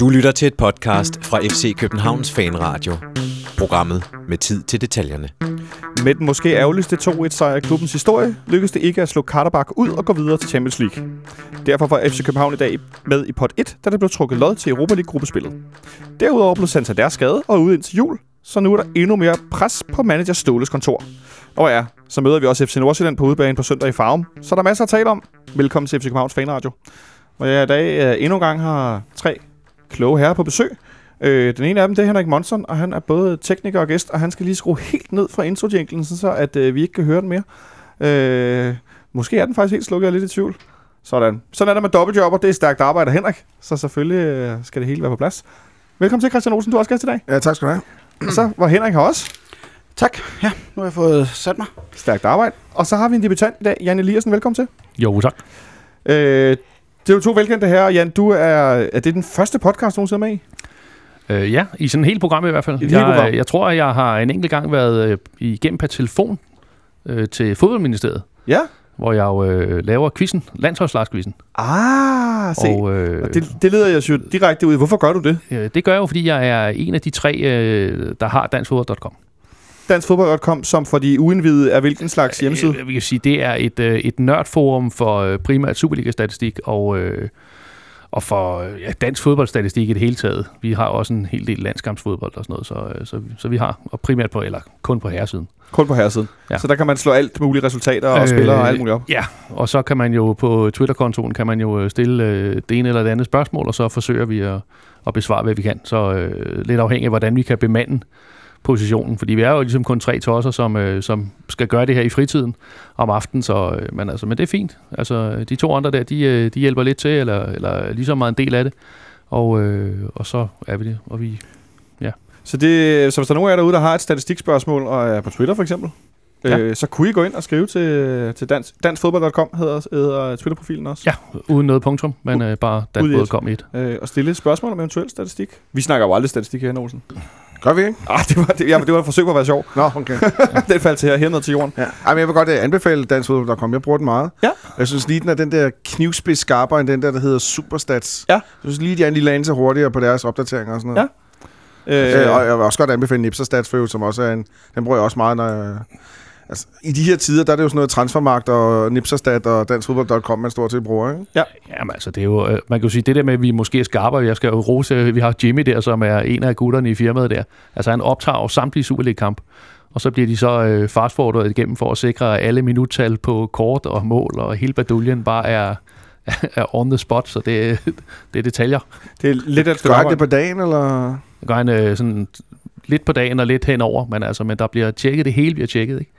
Du lytter til et podcast fra FC Københavns Fanradio. Programmet med tid til detaljerne. Med den måske ærgerligste 2-1-sejr i klubbens historie, lykkedes det ikke at slå Karterbak ud og gå videre til Champions League. Derfor var FC København i dag med i pot 1, da der blev trukket lod til Europa League-gruppespillet. Derudover blev Santander skadet og ude indtil jul, så nu er der endnu mere pres på manager Ståles kontor. Og ja, så møder vi også FC Nordsjælland på udebane på søndag i Farum, så der er masser at tale om. Velkommen til FC Københavns Fanradio. Og jeg i dag øh, endnu en gang har tre kloge herrer på besøg. Øh, den ene af dem, det er Henrik Monson, og han er både tekniker og gæst, og han skal lige skrue helt ned fra intro så at øh, vi ikke kan høre den mere. Øh, måske er den faktisk helt slukket, jeg er lidt i tvivl. Sådan. Sådan er det med dobbeltjobber, det er stærkt arbejde Henrik, så selvfølgelig øh, skal det hele være på plads. Velkommen til Christian Olsen, du er også gæst i dag. Ja, tak skal du have. Og så var Henrik her også. Tak. Ja, nu har jeg fået sat mig. Stærkt arbejde. Og så har vi en debutant i dag, Jan Eliassen. Velkommen til. Jo, tak. Øh, det er jo to velkendte her. Jan, du er, er det den første podcast, du nogensinde med i? Øh, ja, i sådan en helt program i hvert fald. I et jeg, program. jeg tror, at jeg har en enkelt gang været øh, igennem per telefon øh, til fodboldministeriet, Ja. hvor jeg jo øh, laver quizzen, landsholdslagskvizzen. Ah, se. Og øh, det, det leder jeg jo direkte ud. Hvorfor gør du det? øh, det gør jeg jo, fordi jeg er en af de tre, øh, der har danskfodbold.com. Danskfodbold.com, som for de uindvidede er hvilken slags hjemmeside? Øh, vi kan sige, det er et, øh, et nørdforum for øh, primært Superliga-statistik og, og for ja, dansk fodboldstatistik i det hele taget. Vi har også en hel del landskampsfodbold og sådan noget, så, så, så vi har, og primært på, eller kun på herresiden. Kun på herresiden. Ja. Så der kan man slå alt mulige resultater og øh, spillere og alt muligt op. Ja, og så kan man jo på Twitter-kontoen kan man jo stille øh, det ene eller det andet spørgsmål, og så forsøger vi at, at besvare, hvad vi kan. Så øh, lidt afhængig af, hvordan vi kan bemande positionen, fordi vi er jo ligesom kun tre tosser, som, øh, som skal gøre det her i fritiden om aftenen, så, øh, men, altså, men det er fint. Altså, de to andre der, de, øh, de hjælper lidt til, eller, eller er lige så meget en del af det, og, øh, og så er vi det, og vi Så, det, så hvis der er nogen af jer derude, der har et statistikspørgsmål, og er på Twitter for eksempel, ja. Ja. øh, så kunne I gå ind og skrive til, til dans, danskfodbold.com, hedder, hedder Twitter-profilen også. Ja, uden noget punktum, men øh, bare i et. i et. Øh, og stille et spørgsmål om eventuel statistik. Vi snakker jo aldrig statistik her, Olsen. Gør vi ikke? Ah, det var, det, ja, men det var et forsøg på at være sjov. Nå, okay. den faldt til her, hernede til jorden. Ja. Ej, men jeg vil godt uh, anbefale danskfodbold.com. Jeg bruger den meget. Ja. Jeg synes lige, den er den der knivspids skarpere end den der, der hedder Superstats. Ja. Jeg synes lige, de er en lille anelse hurtigere på deres opdateringer og sådan noget. Øh, Øh, og jeg vil også godt anbefale Nipser-stats, for som også er en... Den bruger jeg også meget, når jeg, Altså, I de her tider, der er det jo sådan noget transfermarkt og Nipserstat og danskfodbold.com, man stort set bruger, ikke? Jamen altså, det er jo, øh, man kan jo sige, det der med, at vi måske er skarpere, jeg skal jo rose, øh, vi har Jimmy der, som er en af gutterne i firmaet der. Altså han optager jo samtlige Superliga-kamp, og så bliver de så øh, fastforwardet igennem for at sikre, at alle minuttal på kort og mål og hele baduljen bare er, er on the spot, så det, det er detaljer. det er lidt af et Gør stykke han det på dagen, eller? Det gør han øh, sådan lidt på dagen og lidt henover, men altså, men der bliver tjekket, det hele bliver tjekket, ikke?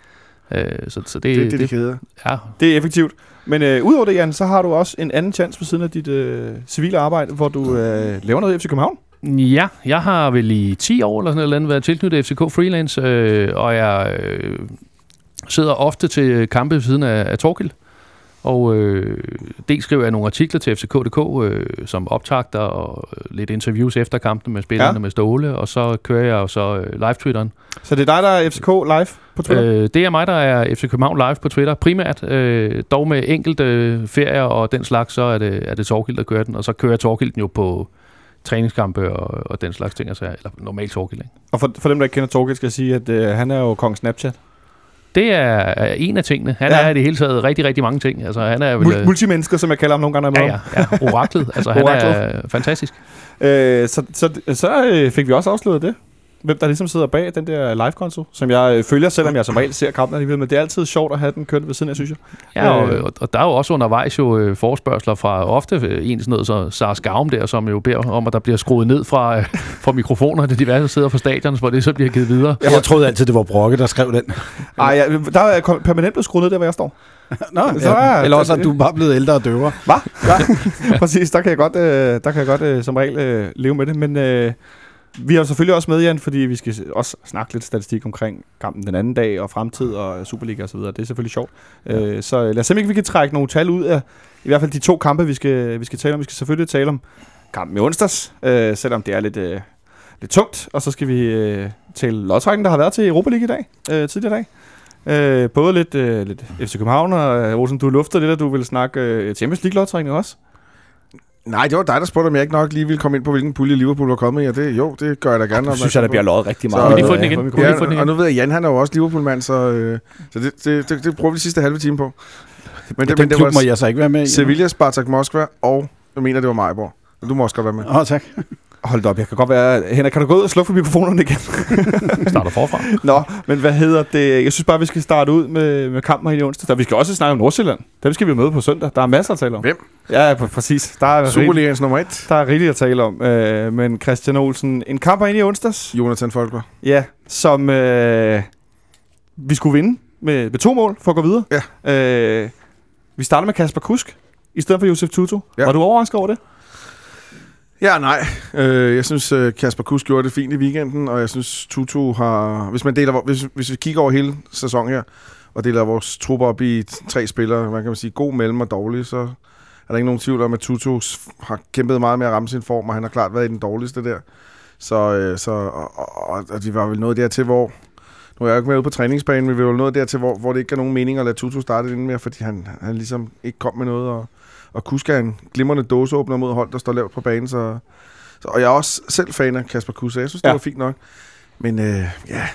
Øh, så, så det, Det er det, de keder. ja, Det er effektivt. Men øh, udover det, Jan, så har du også en anden chance ved siden af dit øh, civile arbejde, hvor du øh, laver noget i FC København. Ja, jeg har vel i 10 år eller sådan noget andet været tilknyttet FCK Freelance, øh, og jeg øh, sidder ofte til kampe ved siden af, af Torkild. Og øh, dels skriver jeg nogle artikler til FCK.dk, øh, som optagter og øh, lidt interviews efter kampene med spillerne Ja. med Ståle, og så kører jeg jo så øh, live-twitteren. Så det er dig, der er FCK live på Twitter? Øh. Det er mig, der er FC København live på Twitter primært, øh, dog med enkelte øh, ferier og den slags, så er det, er det Torkild, der kører den, og så kører Torkild den jo på træningskampe og, og den slags ting, altså, eller normalt Torkild, ikke? Og for, for dem, der ikke kender Torgild, skal jeg sige, at øh, han er jo kong Snapchat. Det er, en af tingene. Han Ja. er i det hele taget rigtig, rigtig mange ting. Altså, han er vel... Mul- øh, multimennesker, som jeg kalder ham nogle gange, ja, med ja, ja, oraklet. Altså, han er fantastisk. Øh, så så, så øh, fik vi også afsløret det. Hvem der ligesom sidder bag den der live-konto, som jeg øh, følger, selvom jeg som regel ser kampen alligevel. Men det er altid sjovt at have den kørt ved siden af, synes jeg. Ja, og, Øh. og, der er jo også undervejs jo øh, forspørgseler fra ofte en sådan noget, så Sars Skarum der, som jo beder om, at der bliver skruet ned fra, fra mikrofoner til diverse steder på stadion, hvor det så bliver givet videre. Jeg, jeg troede altid, det var Brokke, der skrev den. Ej, ja, der er permanent blevet skruet ned der, hvor jeg står. Nå, Så er- ja. Eller også, at du er bare blevet ældre og døvere. Hvad? Ja, præcis. Der kan jeg godt, øh, der kan jeg godt øh, som regel øh, leve med det. Men øh, vi har selvfølgelig også med, Jan, fordi vi skal også snakke lidt statistik omkring kampen den anden dag, og fremtid, og Superliga og så videre. Det er selvfølgelig sjovt. Øh, så lad os se, om vi kan trække nogle tal ud af, i hvert fald de to kampe, vi skal, vi skal tale om. Vi skal selvfølgelig tale om kampen i onsdags, øh, selvom det er lidt, øh, lidt tungt. Og så skal vi øh, tale lodtrækken, der har været til Europa League i dag, øh, tidligere i dag. Øh, både lidt, øh, lidt FC København, og øh, Olsen, du lufter lidt, at du vil snakke øh, Champions League lodtrækning også. Nej, det var dig, der spurgte, om jeg ikke nok lige ville komme ind på, hvilken pulje Liverpool var kommet i. Og det, jo, det gør jeg da gerne. Jeg synes jeg, der bliver løjet rigtig Så- meget. Kunne vi lige få den øh, igen? lige få den Ja, og nu ved jeg, Jan han er jo også Liverpool-mand, så, øh, så det, det, det, det bruger vi de sidste halve time på. Men det, men det klub var må jeg så ikke være med i. Sevilla, Spartak Moskva, og jeg mener, det var Majborg. Du må også godt være med. Åh, oh, tak. Hold op, jeg kan godt være... Henrik, kan du gå ud og slukke for mikrofonerne igen? Starter forfra. Nå, men hvad hedder det? Jeg synes bare, vi skal starte ud med, med kampen her i onsdag. Vi skal også snakke om Nordsjælland. Dem skal vi møde på søndag. Der er masser at tale om. Hvem? Ja, pr- præcis. Der er, rigeligt, Superligaens nummer et, der er rigeligt at tale om. Øh, men Christian Olsen, en kamp ind i onsdags. Jonathan Folker. Ja, som øh, vi skulle vinde med, med to mål for at gå videre. Ja. Øh, vi starter med Kasper Kusk, i stedet for Josef Tutu. Ja. Ja. Var du overrasket over det? Ja, nej. Øh, jeg synes, øh, Kasper Kusk gjorde det fint i weekenden, og jeg synes, Tutu har... Hvis, man deler, hvis, hvis vi kigger over hele sæsonen her, og deler vores trupper op i tre spillere, man kan man sige god, mellem og dårlig, så er der ikke nogen tvivl om, at Tutu har kæmpet meget med at ramme sin form, og han har klart været i den dårligste der. Så, øh, så og, og, og, vi var vel nået dertil, hvor... Nu er jeg jo ikke med ude på træningsbanen, men vi var vel nået dertil, hvor, hvor det ikke gav nogen mening at lade Tutu starte inden mere, fordi han, han ligesom ikke kom med noget, og, og Kusk er en glimrende dåseåbner mod hold, der står lavt på banen, så, så, og jeg er også selv fan af Kasper Kusk, så jeg synes, det Ja. var fint nok. Men øh, ja,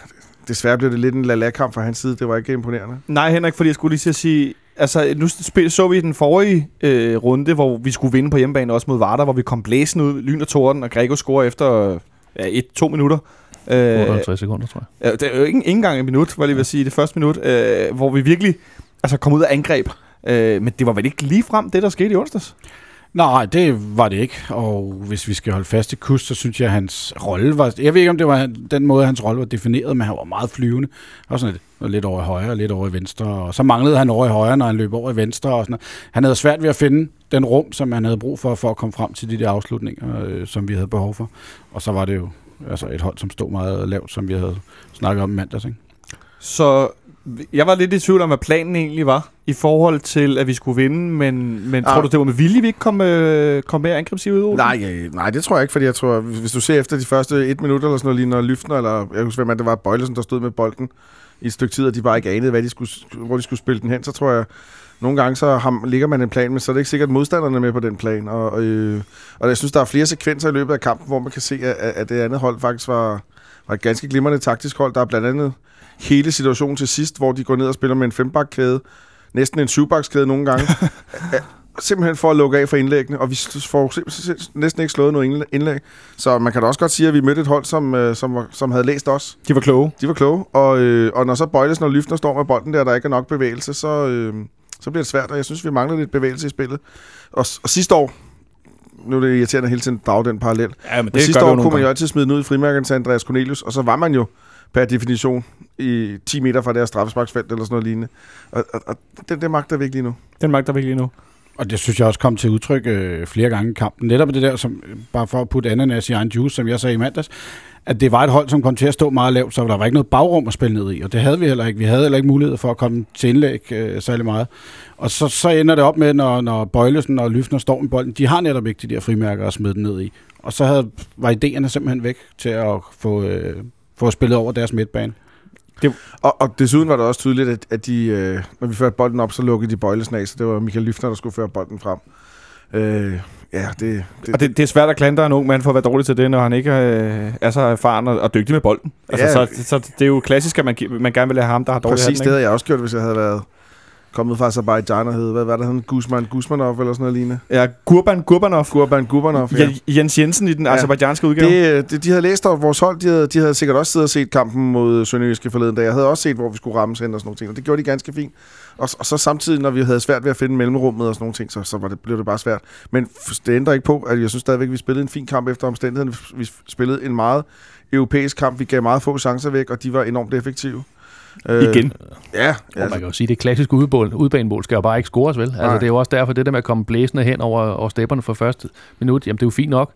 desværre blev det lidt en la-la-kamp fra hans side. Det var ikke imponerende. Nej, Henrik, fordi jeg skulle lige til at sige... Altså, nu spil, så vi i den forrige øh, runde, hvor vi skulle vinde på hjemmebane, også mod Varder, hvor vi kom blæsende ud, lyn og torden, og Grego scorer efter ja, et, to minutter. Øh, 58 sekunder, tror jeg. Ja, det er jo ikke, ikke engang et minut, var lige ved at sige, det første minut, øh, hvor vi virkelig altså, kom ud af angreb. Øh, men det var vel ikke lige frem det, der skete i onsdags? Nej, det var det ikke. Og hvis vi skal holde fast i Kus, så synes jeg, at hans rolle var... Jeg ved ikke, om det var den måde, hans rolle var defineret, men han var meget flyvende. Og sådan lidt, lidt over i højre og lidt over i venstre. Og så manglede han over i højre, når han løb over i venstre. Og sådan noget. Han havde svært ved at finde den rum, som han havde brug for, for at komme frem til de der afslutninger, øh, som vi havde behov for. Og så var det jo altså et hold, som stod meget lavt, som vi havde snakket om i mandags. Ikke? Så jeg var lidt i tvivl om, hvad planen egentlig var, i forhold til, at vi skulle vinde, men, men Ah. tror du, det var med vilje, vi ikke kom, øh, kom mere aggressivt ud? Nej, øh, nej, det tror jeg ikke, fordi jeg tror, hvis, du ser efter de første et minut eller sådan noget, lige når Lyftner, eller jeg husker, hvem det var, Bøjlesen, der stod med bolden i et stykke tid, og de bare ikke anede, hvad de skulle, hvor de skulle spille den hen, så tror jeg, nogle gange så har, ligger man en plan, men så er det ikke sikkert, at modstanderne er med på den plan. Og, øh, og jeg synes, der er flere sekvenser i løbet af kampen, hvor man kan se, at, at det andet hold faktisk var, var et ganske glimrende taktisk hold. Der er blandt andet hele situationen til sidst, hvor de går ned og spiller med en fembakkæde, næsten en syvbakkæde nogle gange. simpelthen for at lukke af for indlæggene, og vi får næsten ikke slået noget indlæ- indlæg. Så man kan da også godt sige, at vi mødte et hold, som, øh, som, var, som havde læst os. De var kloge. De var kloge, og, øh, og når så Bøjlesen og Lyftner står med bolden der, og der ikke er nok bevægelse, så, øh, så bliver det svært, og jeg synes, vi mangler lidt bevægelse i spillet. Og, og sidste år, nu er det irriterende hele tiden at drage den parallel, Ja, men men sidste år kunne man jo altid smide den ud i frimærken til Andreas Cornelius, og så var man jo per definition i 10 meter fra deres straffesparksfelt eller sådan noget lignende. Og, og, og det, det magter vi ikke lige nu. Den magter vi ikke lige nu. Og det synes jeg også kom til udtryk øh, flere gange i kampen. Netop det der, som, bare for at putte ananas i egen juice, som jeg sagde i mandags, at det var et hold, som kom til at stå meget lavt, så der var ikke noget bagrum at spille ned i, og det havde vi heller ikke. Vi havde heller ikke mulighed for at komme til indlæg øh, særlig meget. Og så, så ender det op med, når, når Bøjlesen og Lyfner står med bolden, de har netop ikke de der frimærker at smide den ned i. Og så havde, var idéerne simpelthen væk til at få, øh, få spillet over deres midtbane. Og, og desuden var det også tydeligt, at, at de, øh, når vi førte bolden op, så lukkede de Bøjlesen af, så det var Michael Lyftner, der skulle føre bolden frem. Øh, ja, det, det, Og det, det er svært at klandre en ung mand for at være dårlig til det, når han ikke øh, er så erfaren og, og dygtig med bolden. Altså, Ja. så, så det er jo klassisk, at man, man gerne vil have ham, der har dårlig præcis det havde jeg også gjort, hvis jeg havde været kommet fra Azerbaijan og hed, hvad var det, han Guzman Guzmanov eller sådan noget lignende. Ja, Gurban Gurbanov. Gurban Gurbanov, ja. Ja. Jens Jensen i den Ja. azerbaijanske udgave. Det, det, de havde læst over vores hold, de havde, de havde sikkert også siddet og set kampen mod Sønderjyske forleden dag. Jeg havde også set, hvor vi skulle ramme hen og sådan nogle ting, og det gjorde de ganske fint. Og, og så samtidig, når vi havde svært ved at finde mellemrummet og sådan nogle ting, så, så var det, blev det bare svært. Men det ændrer ikke på, at jeg synes stadigvæk, at vi spillede en fin kamp efter omstændighederne. Vi spillede en meget europæisk kamp. Vi gav meget få chancer væk, og de var enormt effektive. Øh, Igen. Ja, Ja, ja man kan jo sige, at det klassiske udbål, udbanemål skal jo bare ikke scores, vel? Altså, Nej. det er jo også derfor, det der med at komme blæsende hen over, over stepperne for første minut, jamen det er jo fint nok.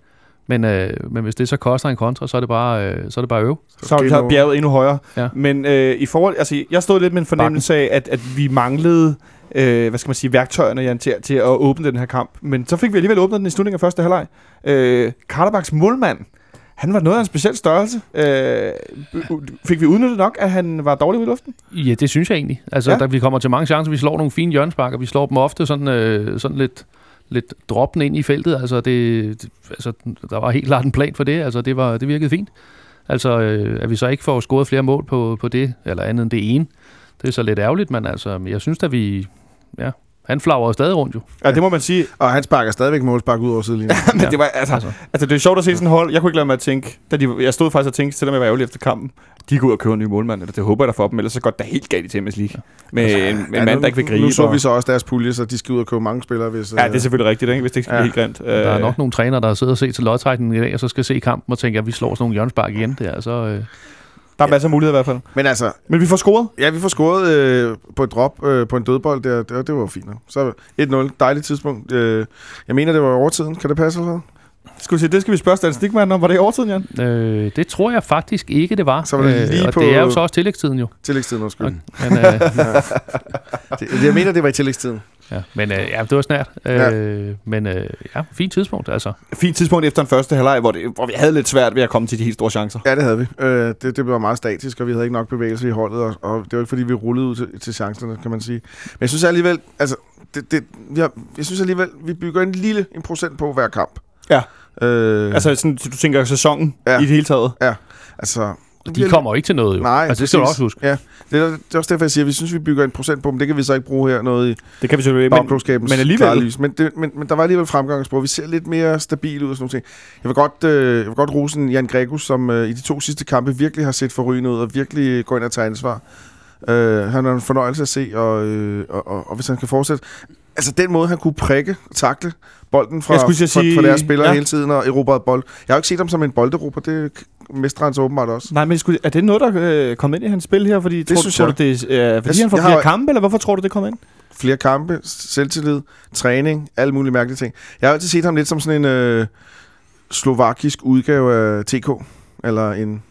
Men, øh, men hvis det så koster en kontra, så er det bare, øh, så er det bare øv. Så har vi så bjerget endnu højere. Ja. Men øh, i forhold, altså, jeg stod lidt med en fornemmelse af, at, at vi manglede øh, hvad skal man sige, værktøjerne Jan, til, til at åbne den her kamp. Men så fik vi alligevel åbnet den i slutningen af første halvleg. Øh, Karlebaks målmand, han var noget af en speciel størrelse. Øh, fik vi udnyttet nok, at han var dårlig ude i luften? Ja, det synes jeg egentlig. Altså, Ja. der, vi kommer til mange chancer. Vi slår nogle fine hjørnesparker. Vi slår dem ofte sådan, øh, sådan lidt lidt droppen ind i feltet. Altså, det, altså, der var helt klart en plan for det. Altså, det, var, det virkede fint. Altså, øh, at vi så ikke får scoret flere mål på, på det, eller andet end det ene, det er så lidt ærgerligt, men altså, jeg synes at vi, ja, han flager stadig rundt jo. Ja, det må man sige. Og han sparker stadigvæk målspark ud over sidelinjen. Men Ja, det var, altså, altså. altså. det er sjovt at se sådan et hold. Jeg kunne ikke lade mig at tænke, da de, jeg stod faktisk og tænkte, selvom jeg var ærgerlig efter kampen, de går ud og køber en ny målmand, eller det håber jeg da for dem, ellers så går det da helt galt i Champions League. Med altså, en, en mand, nu, der ikke vil gribe. Nu så og- vi så også deres pulje, så de skal ud og købe mange spillere. Hvis, Ja, det er selvfølgelig rigtigt, ikke? hvis det ikke skal Ja. blive helt grimt. Der er Øh, nok nogle trænere, der sidder og ser til lodtrækningen i dag, og så skal se kampen og tænke, at vi slår sådan nogle hjørnspark igen. Det er altså... Øh, Der er masser af muligheder i hvert fald. Men altså, Men vi får scoret. ja, vi får scoret øh, på et drop øh, på en dødbold der. Det, det var fint. nok. Så 1-0. Dejligt tidspunkt. Øh, jeg mener, det var i overtiden. Kan det passe eller vi se, det skal vi spørge statistikmanden om. Var det i overtiden, Jan? øh, det tror jeg faktisk ikke, det var. Så var det lige og på- det er jo så også tillægstiden jo. Tillægstiden, undskyld. Men, øh, Det, jeg mener, det var i tillægstiden. Ja, men øh, ja, det var snært. Øh, Men øh, ja, fint tidspunkt, altså. Fint tidspunkt efter den første halvleg, hvor, det, hvor vi havde lidt svært ved at komme til de helt store chancer. Ja, det havde vi. Øh, det, det blev meget statisk, og vi havde ikke nok bevægelse i holdet, og, og det var ikke fordi, vi rullede ud til, til chancerne, kan man sige. Men jeg synes alligevel, altså, det, det, vi har, jeg synes alligevel, vi bygger en lille en procent på hver kamp. Ja. Øh, Altså, sådan, du tænker sæsonen Ja. ja. i det hele taget. altså De kommer jo ikke til noget jo. Nej, altså, det skal du også huske. Ja, det er, det er også derfor, jeg siger, at vi synes, vi bygger en procent på, men det kan vi så ikke bruge her noget i Det kan vi selvfølgelig ikke. Men, bagklogskabens men alligevel- klare lys. Men, det, men, men der var alligevel fremgangsspor. Vi ser lidt mere stabil ud og sådan nogle ting. Jeg vil godt, øh, jeg vil godt rose Jan Gregus, som øh, i de to sidste kampe virkelig har set forrygende ud og virkelig går ind og tager ansvar. Øh, han er en fornøjelse at se, og, øh, og, og, og hvis han kan fortsætte... Altså den måde, han kunne prikke, takle bolden fra, Jeg skulle til fra, sige- fra deres spillere ja. ja. hele tiden og erobrede bold. Jeg har jo ikke set ham som en bolderober, det mestrer han så åbenbart også. Nej, men skulle, er det noget, der øh, kom ind i hans spil her? Fordi, Det tror, synes tror jeg. du, det er øh, fordi Jeg- han får flere har- kampe, eller hvorfor tror du, det kom ind? flere kampe, selvtillid, træning, alle mulige mærkelige ting. Jeg har altid set ham lidt som sådan en øh, slovakisk udgave af TK, eller en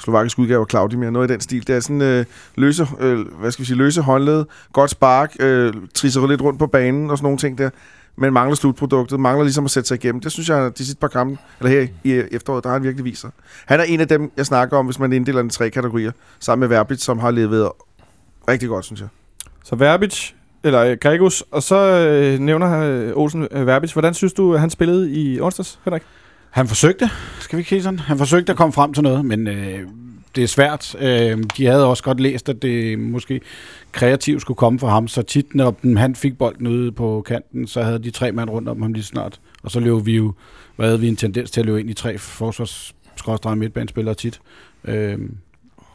slovakisk udgave af Claudimir, noget i den stil. Det er sådan øh, løse, øh, hvad skal vi sige, løse håndled, godt spark, øh, trisser lidt rundt på banen og sådan nogle ting der, men mangler slutproduktet, mangler ligesom at sætte sig igennem. Det synes jeg, de sidste par kampe, eller her i efteråret, der har han virkelig sig. Han er en af dem, jeg snakker om, hvis man inddeler den i tre kategorier, sammen med Verbit, som har leveret rigtig godt, synes jeg. Så Verbic, eller øh, Gregus, og så øh, nævner øh, Olsen øh, Verbic. Hvordan synes du, at han spillede i onsdags, Henrik? Han forsøgte, skal vi ikke sige sådan? Han forsøgte at komme frem til noget, men øh, det er svært. Øh, de havde også godt læst, at det måske kreativt skulle komme fra ham, så tit, når den- han fik bolden ude på kanten, så havde de tre mand rundt om ham lige snart. Og så løb vi jo, hvad havde vi en tendens til at løbe ind i tre forsvars midtbanespillere tit. Øh,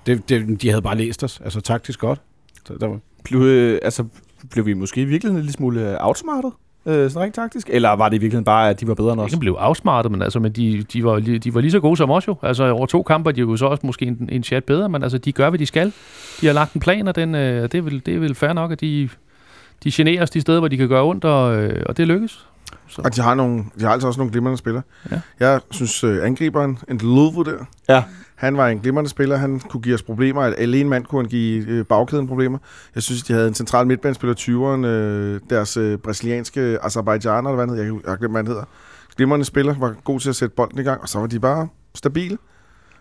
det, det, de havde bare læst os, altså taktisk godt. Så der var, Blev, øh, altså, blev vi måske i virkeligheden en lille smule øh, outsmartet? Øh, sådan rent taktisk? Eller var det i virkeligheden bare, at de var bedre end os? Ikke blev afsmartet, men, altså, men de, de, var, de var lige så gode som os jo. Altså over to kampe, de er jo så også måske en, en chat bedre, men altså, de gør, hvad de skal. De har lagt en plan, og den, øh, det, er vel, det er vel fair nok, at de, de generer os de steder, hvor de kan gøre ondt, og, øh, og det lykkes. Så. Og de har, nogle, de har altså også nogle glimrende spillere. Ja. Jeg synes, øh, angriberen, en Lovo der, Ja. han var en glimrende spiller. Han kunne give os problemer. Alene mand kunne han give øh, bagkæden problemer. Jeg synes, de havde en central midtbanespiller, 20'eren, øh, deres øh, brasilianske Azerbaijaner, eller hvad han hedder. Jeg, jeg glemt, hvad han hedder. Glimrende spiller, var god til at sætte bolden i gang, og så var de bare stabile.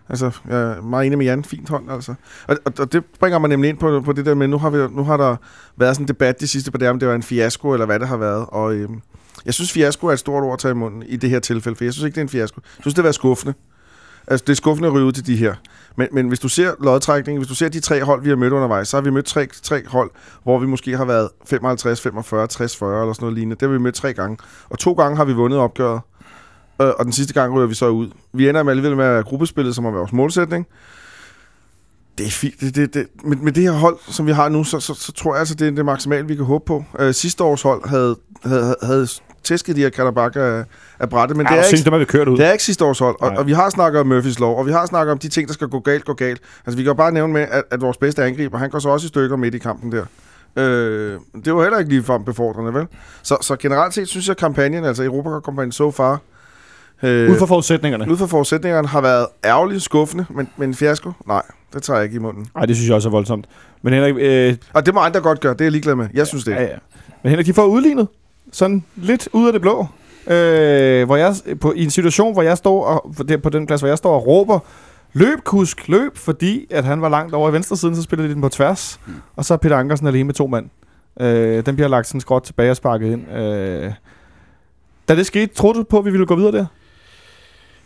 Altså, jeg er meget enig med Jan. Fint hånd, altså. Og, og, og det bringer mig nemlig ind på, på det der med, nu har, vi, nu har der været sådan en debat de sidste par dage, om det var en fiasko, eller hvad det har været. Og øhm, jeg synes, fiasko er et stort ord at tage i munden i det her tilfælde, for jeg synes ikke, det er en fiasko. Jeg synes, det er skuffende. Altså, det er skuffende at ryge ud til de her. Men, men hvis du ser lodtrækningen, hvis du ser de tre hold, vi har mødt undervejs, så har vi mødt tre, tre hold, hvor vi måske har været 55, 45, 60, 40 eller sådan noget lignende. Det har vi mødt tre gange. Og to gange har vi vundet opgøret. Øh, og den sidste gang ryger vi så ud. Vi ender med alligevel med at være gruppespillet, som er vores målsætning. Det er fint. Det, det, det. Med, med det her hold, som vi har nu, så, så, så tror jeg altså, det er det maksimale, vi kan håbe på. Øh, sidste års hold havde, havde, havde tæsket de her Karabak af, af brættet, men ja, det er, jeg ikke, synes, det var vi kørt ud. det er ikke sidste års hold, og, Nej. og vi har snakket om Murphys lov, og vi har snakket om de ting, der skal gå galt, gå galt. Altså, vi kan jo bare nævne med, at, at vores bedste angriber, han går så også i stykker midt i kampen der. Øh, det var heller ikke lige frem befordrende, vel? Så, så generelt set synes jeg, at kampagnen, altså Europa-kampagnen so far, øh, Ud fra forudsætningerne. ud fra forudsætningerne, har været ærgerligt skuffende, men, men en fiasko? Nej, det tager jeg ikke i munden. Nej, det synes jeg også er voldsomt. Men Henrik, øh, Og det må andre godt gøre, det er jeg ligeglad med. Jeg synes det. Ja, ja. Men Henrik, de får udlignet sådan lidt ud af det blå. Øh, hvor jeg, på, I en situation, hvor jeg står og, på den plads, hvor jeg står og råber, løb, kusk, løb, fordi at han var langt over i venstre siden, så spillede de den på tværs. Mm. Og så er Peter Ankersen alene med to mand. Øh, den bliver lagt sådan skråt tilbage og sparket ind. Øh, Da det skete, troede du på, at vi ville gå videre der?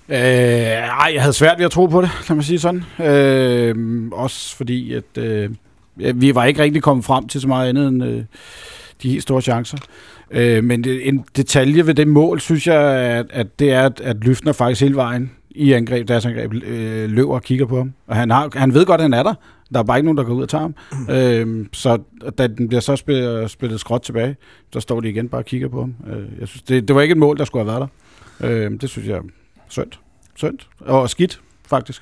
Øh, ej, jeg havde svært ved at tro på det, kan man sige sådan. Øh, også fordi, at øh, vi var ikke rigtig kommet frem til så meget andet end øh, de helt store chancer. Øh, men det, en detalje ved det mål, synes jeg, at, at det er, at, at Lyftner faktisk hele vejen i angreb, deres angreb, øh, løber og kigger på ham. Og han, har, han ved godt, at han er der. Der er bare ikke nogen, der går ud og tager ham. øh, så da den bliver så spillet, spillet skråt tilbage, så står de igen bare og kigger på ham. Øh, jeg synes, det, det var ikke et mål, der skulle have været der. Øh, det synes jeg er synd. Synd. Og skidt, faktisk.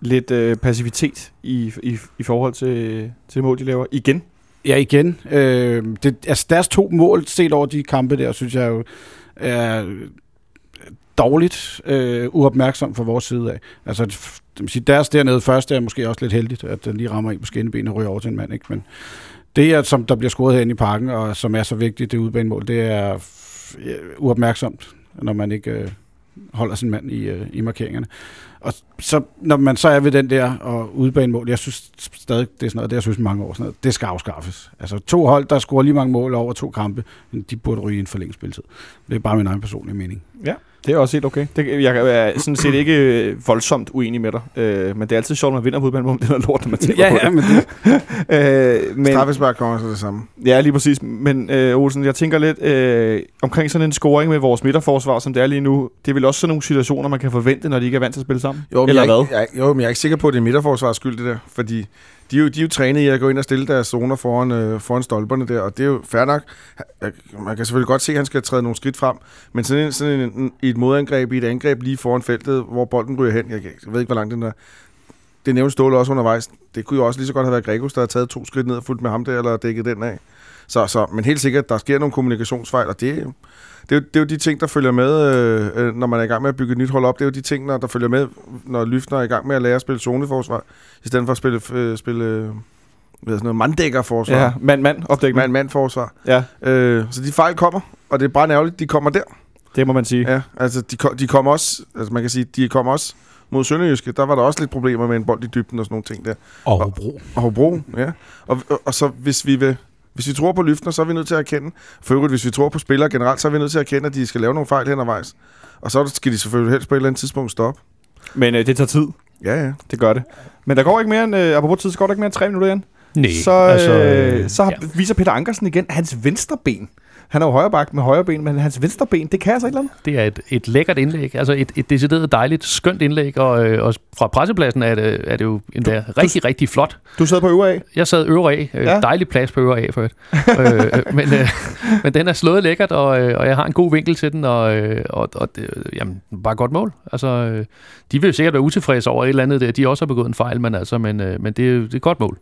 Lidt øh, passivitet i, i, i forhold til, til mål, de laver. Igen. Ja, igen. Øh, det, altså deres to mål set over de kampe der, synes jeg jo er dårligt øh, uopmærksom fra vores side af. Altså, det vil sige, deres dernede første er måske også lidt heldigt, at den lige rammer ind på skinnebenet og ryger over til en mand. Ikke? Men det, er, som der bliver scoret herinde i parken, og som er så vigtigt, det udbanemål, det er f- uopmærksomt, når man ikke øh, holder sin mand i, øh, i markeringerne. Og så, når man så er ved den der og udbanemål, jeg synes stadig, det er sådan noget, det jeg synes mange år, sådan noget, det skal afskaffes. Altså to hold, der scorer lige mange mål over to kampe, de burde ryge i en forlænget spilletid. Det er bare min egen personlige mening. Det er også helt okay. Det, jeg er sådan set ikke øh, voldsomt uenig med dig. Øh, men det er altid sjovt, når man vinder på udbanen, men det er lort, når man taber Ja, på ja, det. men det, øh, men, Straffespark kommer så det samme. Ja, lige præcis. Men øh, Olsen, jeg tænker lidt øh, omkring sådan en scoring med vores midterforsvar, som det er lige nu. Det er vel også sådan nogle situationer, man kan forvente, når de ikke er vant til at spille sammen? Jo, men Eller jeg, er hvad? ikke- jeg, er- jo, men jeg er ikke sikker på, at det er midterforsvars skyld, det der. Fordi de er jo, de er jo trænet i at gå ind og stille deres zoner foran, øh, foran stolperne der, og det er jo fair nok. Øh, man kan selvfølgelig godt se, at han skal træde nogle skridt frem, men sådan, en, sådan en, en, et modangreb, i et angreb lige foran feltet, hvor bolden ryger hen, jeg, jeg ved ikke, hvor langt den er. Det nævnte Ståle også undervejs. Det kunne jo også lige så godt have været Gregos, der havde taget to skridt ned og fulgt med ham der, eller dækket den af. Så, så, men helt sikkert, der sker nogle kommunikationsfejl, og det, er jo- det, er jo, det er jo de ting, der følger med, øh, øh, når man er i gang med at bygge et nyt hold op. Det er jo de ting, der, der følger med, når Lyftner er i gang med at lære at spille zoneforsvar, i stedet for at spille, øh, spille øh, hvad hedder sådan noget, manddækkerforsvar. Ja, mand-mand opdækning. Mand-mand-forsvar. Ja, Øh, så de fejl kommer, og det er bare ærgerligt, de kommer der. det må man sige. Ja, altså de, de kommer også, altså man kan sige, de kommer også mod Sønderjyske. Der var der også lidt problemer med en bold i dybden og sådan nogle ting der. og Hobro. Og Hobro, ja. Og, og, og så hvis vi vil, hvis vi tror på Lyftner, så er vi nødt til at erkende, for øvrigt, hvis vi tror på spillere generelt, så er vi nødt til at erkende, at de skal lave nogle fejl hen ad vejs. Og så skal de selvfølgelig helst på et eller andet tidspunkt stoppe. Men øh, det tager tid. Ja, ja. Det gør det. Men der går ikke mere end, øh, apropos tid, så går der ikke mere end tre minutter igen. Nej, så altså, øh, så har, ja. viser Peter Ankersen igen hans venstre ben. Han er jo højre bak med højre ben, men hans venstre ben, det kan altså et eller andet. Det er et, et lækkert indlæg, altså et, et decideret dejligt, skønt indlæg, og, øh, og fra pressepladsen er det, er det jo endda rigtig, rigtig flot. Du sad på øvre af. Jeg sad øvre af, øh, Ja. dejlig plads på øvre af for et. øh, øh, men, øh, men den er slået lækkert, og, øh, og jeg har en god vinkel til den, og, øh, og, og det, jamen, bare godt mål. Altså, øh, de vil jo sikkert være utilfredse over et eller andet der, de også har begået en fejl, men, altså, men, øh, men det, er- det er et godt mål.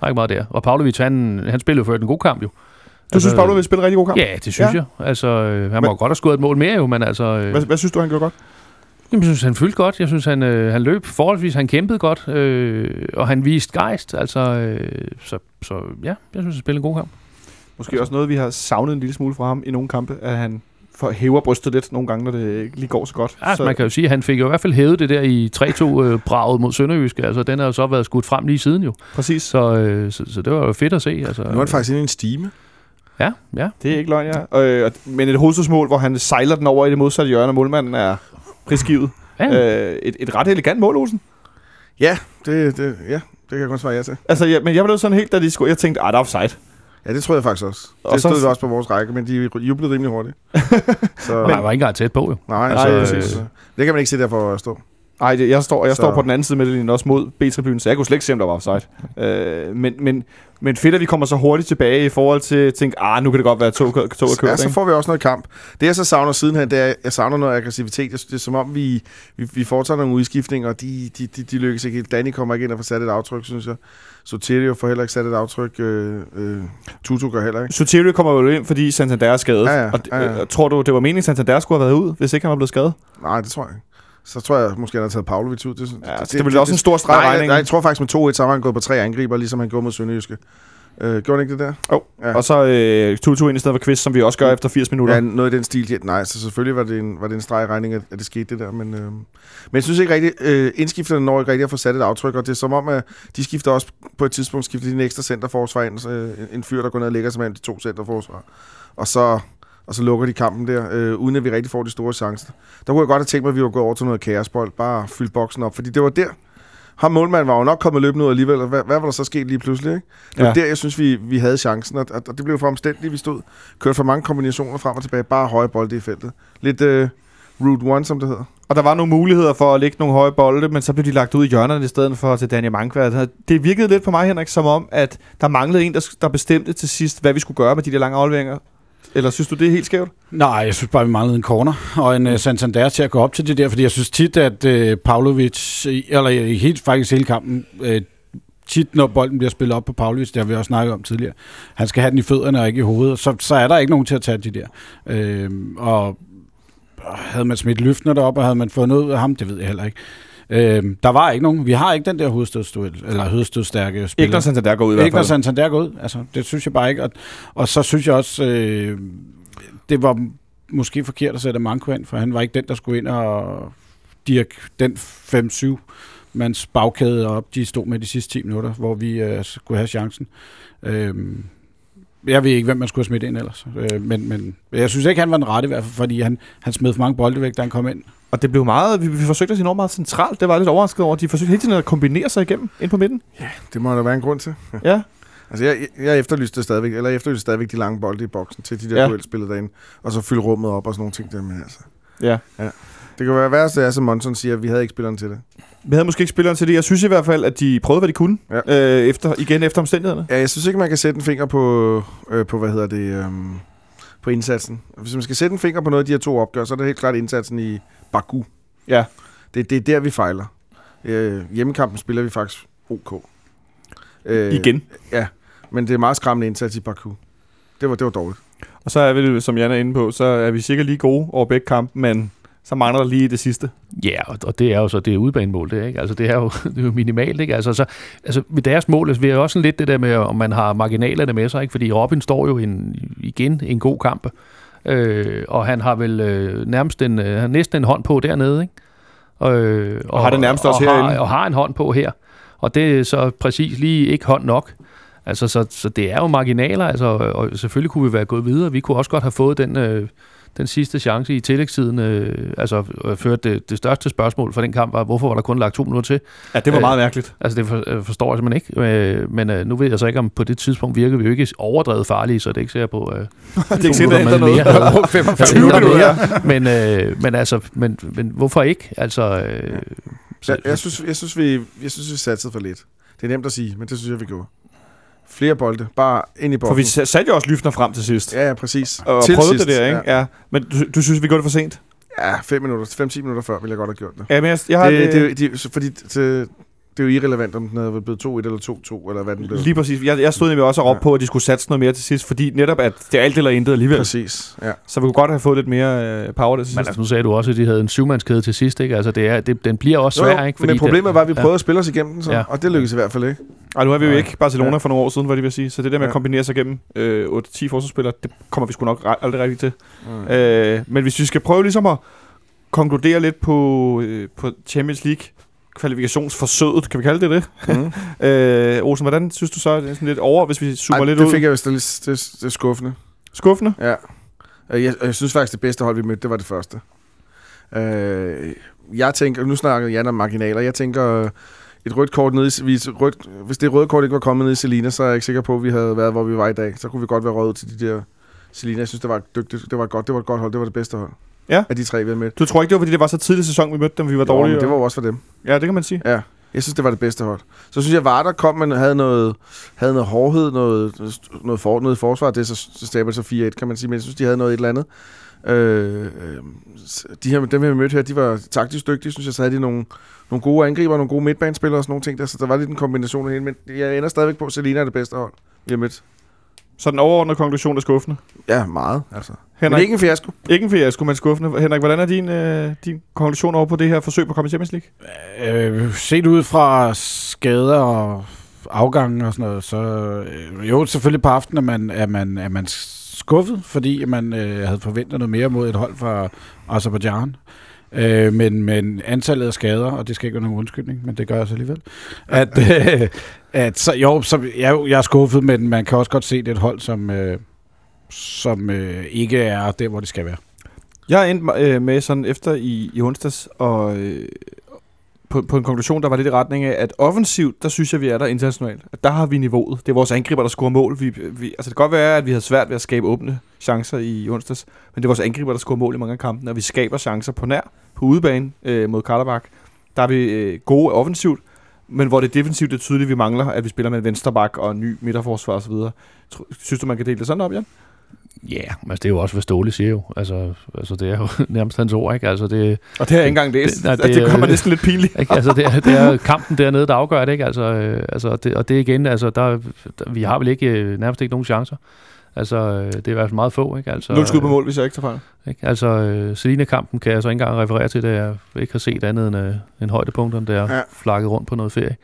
Der er ikke meget der. Og Pavlovic, han, han spillede før en god kamp jo. Du synes, Pablo vil spille en rigtig god kamp? Ja, det synes Ja. ja. jeg. Altså, øh, han må Men- godt have scoret et mål mere jo, men altså... Øh, Hvad, hvad synes du, han gjorde godt? Jamen, jeg synes, han følte godt. Jeg synes, han, øh, han løb forholdsvis. Han kæmpede godt, øh, og han viste gejst. Altså, øh, så, så ja, jeg synes, han spillede en god kamp. Måske også noget, vi har savnet en lille smule fra ham i nogle kampe, at han for hæver brystet lidt nogle gange, når det ikke lige går så godt. Altså, så, man kan jo sige, at han fik jo i hvert fald hævet det der i 3-2-braget mod Sønderjyske. Altså, den har jo så været skudt frem lige siden jo. Præcis. Så, øh, så, så det var jo fedt at se. Altså, Nu er han faktisk inde i en stime. Ja, ja. Det er ikke løgn, ja. Øh, men et hovedstødsmål, hvor han sejler den over i det modsatte hjørne, og målmanden er prisgivet. ja. Øh, et, et ret elegant mål, Olsen. Ja, det, det, ja, det kan jeg kun svare ja til. Altså, ja, men jeg blev sådan helt, da de skulle... Jeg tænkte, ah, der er offside. Ja, det tror jeg faktisk også. Og Det så- stod vi også på vores række, men de jublede rimelig hurtigt. så, Men, han var ikke engang tæt på jo. nej, Altså, nej, øh, præcis. Det kan man ikke se der for at stå. Ej, det, jeg står, jeg Så- står på den anden side med det også mod B-tribunen, så jeg kunne slet ikke se, om der var offside. Øh, men, men, men fedt, at vi kommer så hurtigt tilbage i forhold til at tænke, ah, nu kan det godt være to, to at købe. Ja, så får vi også noget kamp. Det jeg så savner sidenhen, det er, jeg savner noget aggressivitet. Det er som om, vi, vi, vi foretager nogle udskiftninger, og de, de, de, de lykkes ikke helt. Danny kommer ikke ind og får sat et aftryk, synes jeg. Soterio får heller ikke sat et aftryk. Øh, øh, Tutu gør heller ikke. Sotirio kommer jo ind, fordi Santander er skadet. Ja, ja, og, ja, ja. øh, tror du, det var meningen, at Santander skulle have været ud, hvis ikke han var blevet skadet? Nej, det tror jeg ikke. Så tror jeg måske, han har taget Pavlovic ud. Det, Ja, det, det, det ville også en stor streg nej, nej, jeg tror faktisk med 2-1, så har han gået på tre angriber, ligesom han gjorde mod Sønderjyske. Øh, gjorde han ikke det der? Jo, Ja. og så øh, Tutu ind i stedet for Kvist, som vi også gør efter 80 minutter. Ja, noget i den stil. Ja, nej, så selvfølgelig var det en, var det en streg i regning, at, at det skete det der. Men, øh, men jeg synes ikke rigtigt, øh, indskifterne når ikke rigtig at få sat et aftryk, og det er som om, at de skifter også på et tidspunkt, skifter de en ekstra centerforsvar ind, så, øh, en fyr, der går ned og lægger sig mellem de to centerforsvar. Og så, og så lukker de kampen der, øh, uden at vi rigtig får de store chancer. Der kunne jeg godt have tænkt mig, at vi var gået over til noget kaosbold, bare fylde boksen op, fordi det var der, ham målmanden var jo nok kommet løbende ud alligevel, og hvad, hvad var der så sket lige pludselig? Ikke? Det var Ja. der, jeg synes, vi, vi havde chancen, og, og det blev for omstændigt, vi stod. Kørte for mange kombinationer frem og tilbage, bare høje bolde i feltet. Lidt øh, route one, som det hedder. Og der var nogle muligheder for at lægge nogle høje bolde, men så blev de lagt ud i hjørnerne i stedet for til Daniel Mankvær. Det virkede lidt på mig, Henrik, som om, at der manglede en, der, der bestemte til sidst, hvad vi skulle gøre med de der lange afleveringer. Eller synes du, det er helt skævt? Nej, jeg synes bare, vi manglede en corner og en uh, Santander til at gå op til det der, fordi jeg synes tit, at uh, Pavlovic, eller helt faktisk hele kampen, uh, tit når bolden bliver spillet op på Pavlovic, det har vi også snakket om tidligere, han skal have den i fødderne og ikke i hovedet, så, så er der ikke nogen til at tage de der. Uh, og havde man smidt Løftner derop, og havde man fået noget ud af ham, det ved jeg heller ikke. Uh, der var ikke nogen. Vi har ikke den der hovedstødstuel, eller hovedstødstærke spiller. Ikke når Santander går ud i hvert Ikke når fald. Santander går ud. Altså, det synes jeg bare ikke. Og, og så synes jeg også, øh, det var måske forkert at sætte Manko ind, for han var ikke den, der skulle ind og dirke den 5-7 mands bagkæde op, de stod med de sidste 10 minutter, hvor vi øh, skulle have chancen. Øh, jeg ved ikke, hvem man skulle have smidt ind ellers. Øh, men, men jeg synes ikke, han var den rette i hvert fald, fordi han, han smed for mange bolde væk, da han kom ind. Og det blev meget, vi, vi forsøgte os enormt meget centralt. Det var jeg lidt overrasket over. De forsøgte hele tiden at kombinere sig igennem ind på midten. Det må der være en grund til. Ja. Altså, jeg, jeg efterlyste stadigvæk, eller jeg efterlyste stadigvæk de lange bolde i boksen til de der Ja. ja. duelspillede derinde, og så fylde rummet op og sådan nogle ting der, men altså. Ja. Det kan være værst, er, som Monson siger, at vi havde ikke spilleren til det. Vi havde måske ikke spilleren til det. Jeg synes i hvert fald, at de prøvede, hvad de kunne. Ja. Øh, efter, igen efter omstændighederne. Ja, jeg synes ikke, man kan sætte en finger på, øh, på hvad hedder det, øhm, på indsatsen. Hvis man skal sætte en finger på noget af de her to opgør, så er det helt klart indsatsen i Baku. Ja. Det, det er der, vi fejler. Øh, hjemmekampen spiller vi faktisk OK. Øh, Igen. Men det er meget skræmmende indsats i Baku. Det var, det var dårligt. Og så er vi, som Jan er inde på, så er vi sikkert lige gode over begge kampe, men så mangler der lige det sidste. Ja, og, og det er jo så det er udebanemål, det er, ikke? Altså, det er jo, det er jo minimalt, ikke? Altså, så, altså, ved deres mål, altså, vi er også sådan lidt det der med, om man har marginalerne med sig, ikke? Fordi Robin står jo en, igen en god kamp, øh, og han har vel øh, nærmest en, øh, har næsten en hånd på dernede, ikke? Øh, Og har det nærmest også og har, herinde. og har en hånd på her. Og det er så præcis lige ikke hånd nok. Altså, så, så det er jo marginaler, altså, og selvfølgelig kunne vi være gået videre. Vi kunne også godt have fået den, øh, den sidste chance i tillægstiden. Øh, altså, øh, ført det, det største spørgsmål for den kamp var, hvorfor var der kun lagt to minutter til? Ja, det var Øh, meget mærkeligt. Altså, det for, øh, forstår jeg simpelthen ikke. Øh, men øh, nu ved jeg så ikke, om på det tidspunkt virker vi jo ikke overdrevet farlige, så det er ikke sikkert på... Øh, det er ikke sikkert, at minutter der med noget. mere. 25 Eller minutter. men, øh, men altså, men, men hvorfor ikke? Altså, øh, så, Jeg, jeg, synes, jeg, synes, vi, jeg synes, vi satsede for lidt. Det er nemt at sige, men det synes jeg, vi gjorde. Flere bolde, bare ind i For bolden. vi sa- satte jo også Lyftner frem til sidst. Ja, ja, præcis. Og Til prøvede sidst, det der, ikke? Ja, Ja. Men du, du synes, vi gjorde det for sent? ja fem minutter, fem-ti minutter før ville jeg godt have gjort det. Ja, men jeg, jeg har det, det, det, det, fordi det, det er jo irrelevant, om den havde blevet 2-1 eller 2-2, eller hvad den blev. Lige præcis. Jeg, jeg stod nemlig også og råbte Ja. på, at de skulle satse noget mere til sidst, fordi netop, at det er alt eller intet alligevel. Præcis, ja. Så vi kunne godt have fået lidt mere øh, power til men sidst. altså, nu sagde du også, at de havde en syvmandskæde til sidst, ikke? Altså, det er, det, den bliver også svær, jo, ikke? men problemet var, at vi ja. prøvede at spille os igennem den, så, Ja. ja. og det lykkedes i hvert fald ikke. Ej, nu er vi jo ikke Barcelona Ja. for nogle år siden, hvad de vil sige. Så det der med at Ja. kombinere sig igennem øh, 8-10 forsvarsspillere, det kommer vi sgu nok aldrig rigtigt til. Mm. Øh, men hvis vi skal prøve ligesom at konkludere lidt på, øh, på Champions League kvalifikationsforsøget, kan vi kalde det det? Mm. Øh, Olsen, hvordan synes du så, er det sådan lidt over, hvis vi zoomer Ej, lidt det ud? fik jeg lidt det, det er skuffende. Skuffende? Ja. Øh, Jeg, jeg synes faktisk, det bedste hold, vi mødte, det var det første. Øh, jeg tænker, nu snakker Jan om marginaler, jeg tænker, øh, et rødt kort nede i, hvis, rødt, hvis det røde kort ikke var kommet ned i Selina, så er jeg ikke sikker på, at vi havde været, hvor vi var i dag. Så kunne vi godt være røget til de der Selina. Jeg synes, det var dygtigt, det var godt, det var et godt hold, det var det bedste hold. Ja. Af de tre, vi havde mødt. Du tror ikke, det var, fordi det var så tidlig sæson, vi mødte dem, vi var Jo, dårlige? men det var jo også for dem. Ja, det kan man sige. Ja. Jeg synes, det var det bedste hold. Så synes jeg, Varder kom, men havde noget, havde noget hårdhed, noget, noget, for, noget forsvar. Det er så, så så 4-1, kan man sige. Men jeg synes, de havde noget et eller andet. Øh, de her, dem, vi har mødt her, de var taktisk dygtige, synes jeg. Så havde de nogle, nogle gode angriber, nogle gode midtbanespillere og sådan nogle ting der. Så der var lidt en kombination af hele. Men jeg ender stadigvæk på, at Selina er det bedste hold, vi har mødt. Så den overordnede konklusion er skuffende. Ja, meget. Altså. Men Henrik, ikke en fiasko. ikke en fiasko, men skuffende. Henrik, hvordan er din, øh, din konklusion over på det her forsøg på at komme i Champions League? Øh, set ud fra skader og afgange og sådan noget, så øh, jo, selvfølgelig på aftenen er man, er man, er man skuffet, fordi man øh, havde forventet noget mere mod et hold fra Azerbaijan. Øh, men, men antallet af skader, og det skal ikke være nogen undskyldning, men det gør jeg så alligevel, at, øh, at så, jo, så, jeg, jeg er skuffet, men man kan også godt se, det er et hold, som, øh, som øh, ikke er der, hvor det skal være. Jeg endte øh, med sådan efter i, i onsdags, og øh, på, på en konklusion, der var lidt i retning af, at offensivt, der synes jeg, vi er der internationalt. At der har vi niveauet. Det er vores angriber, der scorer mål. Vi, vi, altså det kan godt være, at vi havde svært ved at skabe åbne chancer i onsdags, men det er vores angriber, der scorer mål i mange af kampene, og vi skaber chancer på nær, på udebane øh, mod Karabak. Der er vi øh, gode offensivt, men hvor det defensivt er tydeligt, at vi mangler, at vi spiller med en venstreback og en ny midterforsvar osv. Synes du, man kan dele det sådan op, Jan? Ja, yeah, altså det er jo også, hvad Ståle siger jo. Altså, altså det er jo nærmest hans ord, ikke? Altså det, Og det har jeg ikke engang læst. Det- nej, Det, det, det- kommer næsten lidt pinligt. ikke? Altså det, er, det er kampen dernede, der afgør det, ikke? Altså, øh, altså det, og det igen, altså der, der, vi har vel ikke, øh, nærmest ikke nogen chancer. Altså, øh, det er i hvert fald meget få, ikke? Altså, Nul skud på mål, hvis jeg ikke tager fejl. Ikke? Altså, øh, Selina-kampen kan jeg så ikke engang referere til, da jeg ikke har set andet end, øh, end højdepunkterne, der er ja. flakket rundt på noget ferie.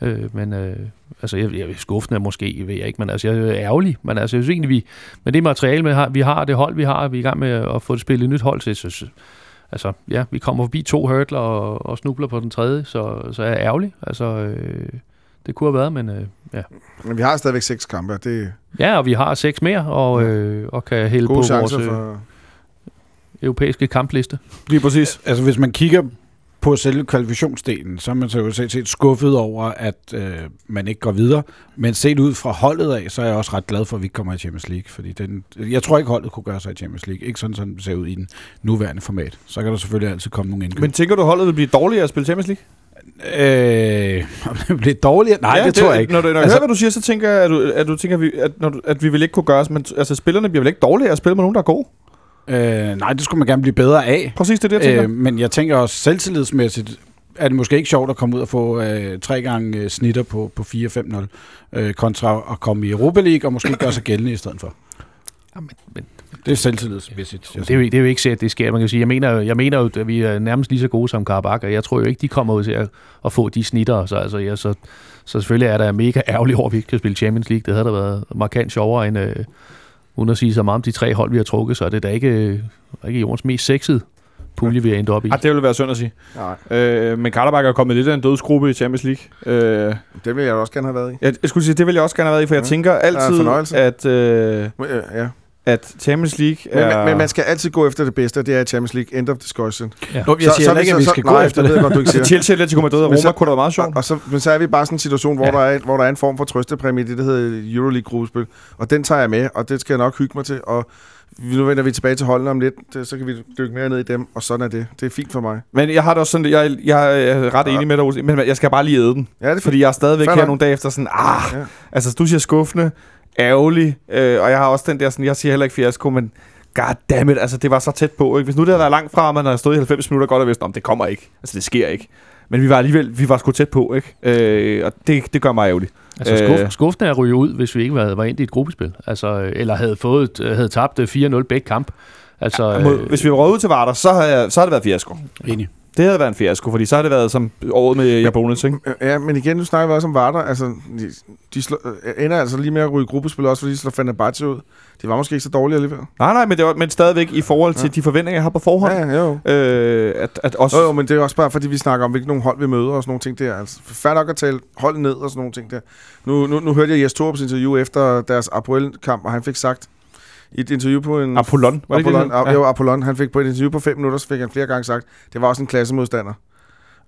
Øh, men øh, altså, jeg, jeg, skuffende er måske, ved jeg ikke, men altså, jeg er ærgerlig. Men altså, jeg synes egentlig, vi, med det materiale, vi har, vi har, det hold, vi har, vi er i gang med at få det spillet et nyt hold til, så, så altså, ja, vi kommer forbi to hurdler og, og snubler på den tredje, så, så er jeg ærgerlig. Altså, øh, det kunne have været, men øh, ja. Men vi har stadigvæk seks kampe, det Ja, og vi har seks mere, og, øh, og kan hælde på gode vores chancer øh, for... europæiske kampliste. Lige præcis. Altså hvis man kigger på selve kvalifikationsdelen, så er man så jo set, skuffet over, at øh, man ikke går videre. Men set ud fra holdet af, så er jeg også ret glad for, at vi ikke kommer i Champions League. Fordi den, jeg tror ikke, holdet kunne gøre sig i Champions League. Ikke sådan, som det ser ud i den nuværende format. Så kan der selvfølgelig altid komme nogle indkøb. Men tænker du, holdet vil blive dårligere at spille Champions League? Øh, om det bliver dårligere? Nej, ja, det, det tror jeg ikke. Når du, når jeg Altså- hører, hvad du siger, så tænker jeg, at du, at du tænker, at vi, at, når du, at vi vil ikke kunne gøre os, men altså, spillerne bliver vel ikke dårligere at spille med nogen, der er gode? Øh, nej, det skulle man gerne blive bedre af. Præcis, det er det, jeg tænker. Øh, men jeg tænker også selvtillidsmæssigt, er det måske ikke sjovt at komme ud og få øh, tre gange øh, snitter på, på 4-5-0, øh, kontra at komme i Europa League og måske gøre sig gældende i stedet for. Jamen, men, Det er selvtillidsmæssigt. det, er jo, ikke- det er jo ikke sikkert, det sker. Man kan sige, jeg mener, jeg mener jo, at vi er nærmest lige så gode som Karabak, og jeg tror jo ikke, de kommer ud til at, at få de snitter. Så, altså, ja, så, så selvfølgelig er der mega ærgerligt over, at vi ikke kan spille Champions League. Det havde da været markant sjovere end, øh, uden at sige så meget om de tre hold, vi har trukket, så er det da ikke, øh, ikke jordens mest sexede pulje, vi har endt op i. Ah, det ville være synd at sige. Nej, Øh, men Karabak er kommet lidt af en dødsgruppe i Champions League. Øh, det vil jeg også gerne have været i. jeg, jeg skulle sige, det vil jeg også gerne have været i, for jeg Ja. tænker altid, at, øh, øh, Ja. At Champions League Men, er... men, men man skal altid gå efter det bedste, og det er Champions League. End of discussion. Ja. Nå, jeg siger heller ikke, at vi skal gå nej, efter det. det. ved jeg godt, du ikke Så siger. Chelsea, Atletico Madrid og Roma så- kunne da være meget sjovt. Og, så, men så er vi bare sådan en situation, hvor, Ja. ja. der, er, hvor der er en form for trøstepræmie, det der hedder Euroleague-gruppespil. Og den tager jeg med, og det skal jeg nok hygge mig til. Og vi- nu vender vi tilbage til holdene om lidt, så kan vi dykke mere ned i dem, og sådan er det. Det er fint for mig. Men jeg har det også sådan, jeg, jeg er ret enig med dig, men jeg skal bare lige æde den. Ja, det er. Fordi jeg er stadigvæk Fair her nogle dage efter sådan, ah, Ja. ja. altså du siger skuffende, ærgerlig, øh, og jeg har også den der sådan, jeg siger heller ikke fiasko, men god damn it, altså det var så tæt på, ikke? Hvis nu det havde været langt fra, og man havde stået i 90 minutter godt og vidst, om det kommer ikke, altså det sker ikke. Men vi var alligevel, vi var sgu tæt på, ikke? Øh, og det, det gør mig ærgerlig. Altså skuff, Øh. skuffende er at ryge ud, hvis vi ikke var, var endt i et gruppespil. Altså, øh, eller havde, fået, øh, havde tabt øh, 4-0 begge kamp. Altså, Ja, mod, øh, hvis vi var røget ud til Varder, så havde, jeg, så havde det været fiasko. Enig. Det havde været en fiasko, fordi så havde det været som året med Jabonis, ikke? Ja, men igen, nu snakker vi også om Varder. Altså, de, de slår, øh, ender altså lige med at ryge gruppespil, også fordi de slår Fenerbahce ud. De var måske ikke så dårlige alligevel. Nej, nej, men, det var, men stadigvæk i forhold til Ja. de forventninger, jeg har på forhånd. Ja, jo. Øh, at, at også, Jo, jo, men det er også bare, fordi vi snakker om, hvilke nogle hold vi møder og sådan nogle ting der. Altså, fair nok at tale hold ned og sådan nogle ting der. Nu, nu, nu hørte jeg Jes Torps interview efter deres Apoel-kamp, og han fik sagt et interview på en... Apollon, var det Apollon, det, ja. Jo, Apollon. Han fik på et interview på fem minutter, så fik han flere gange sagt, det var også en klassemodstander.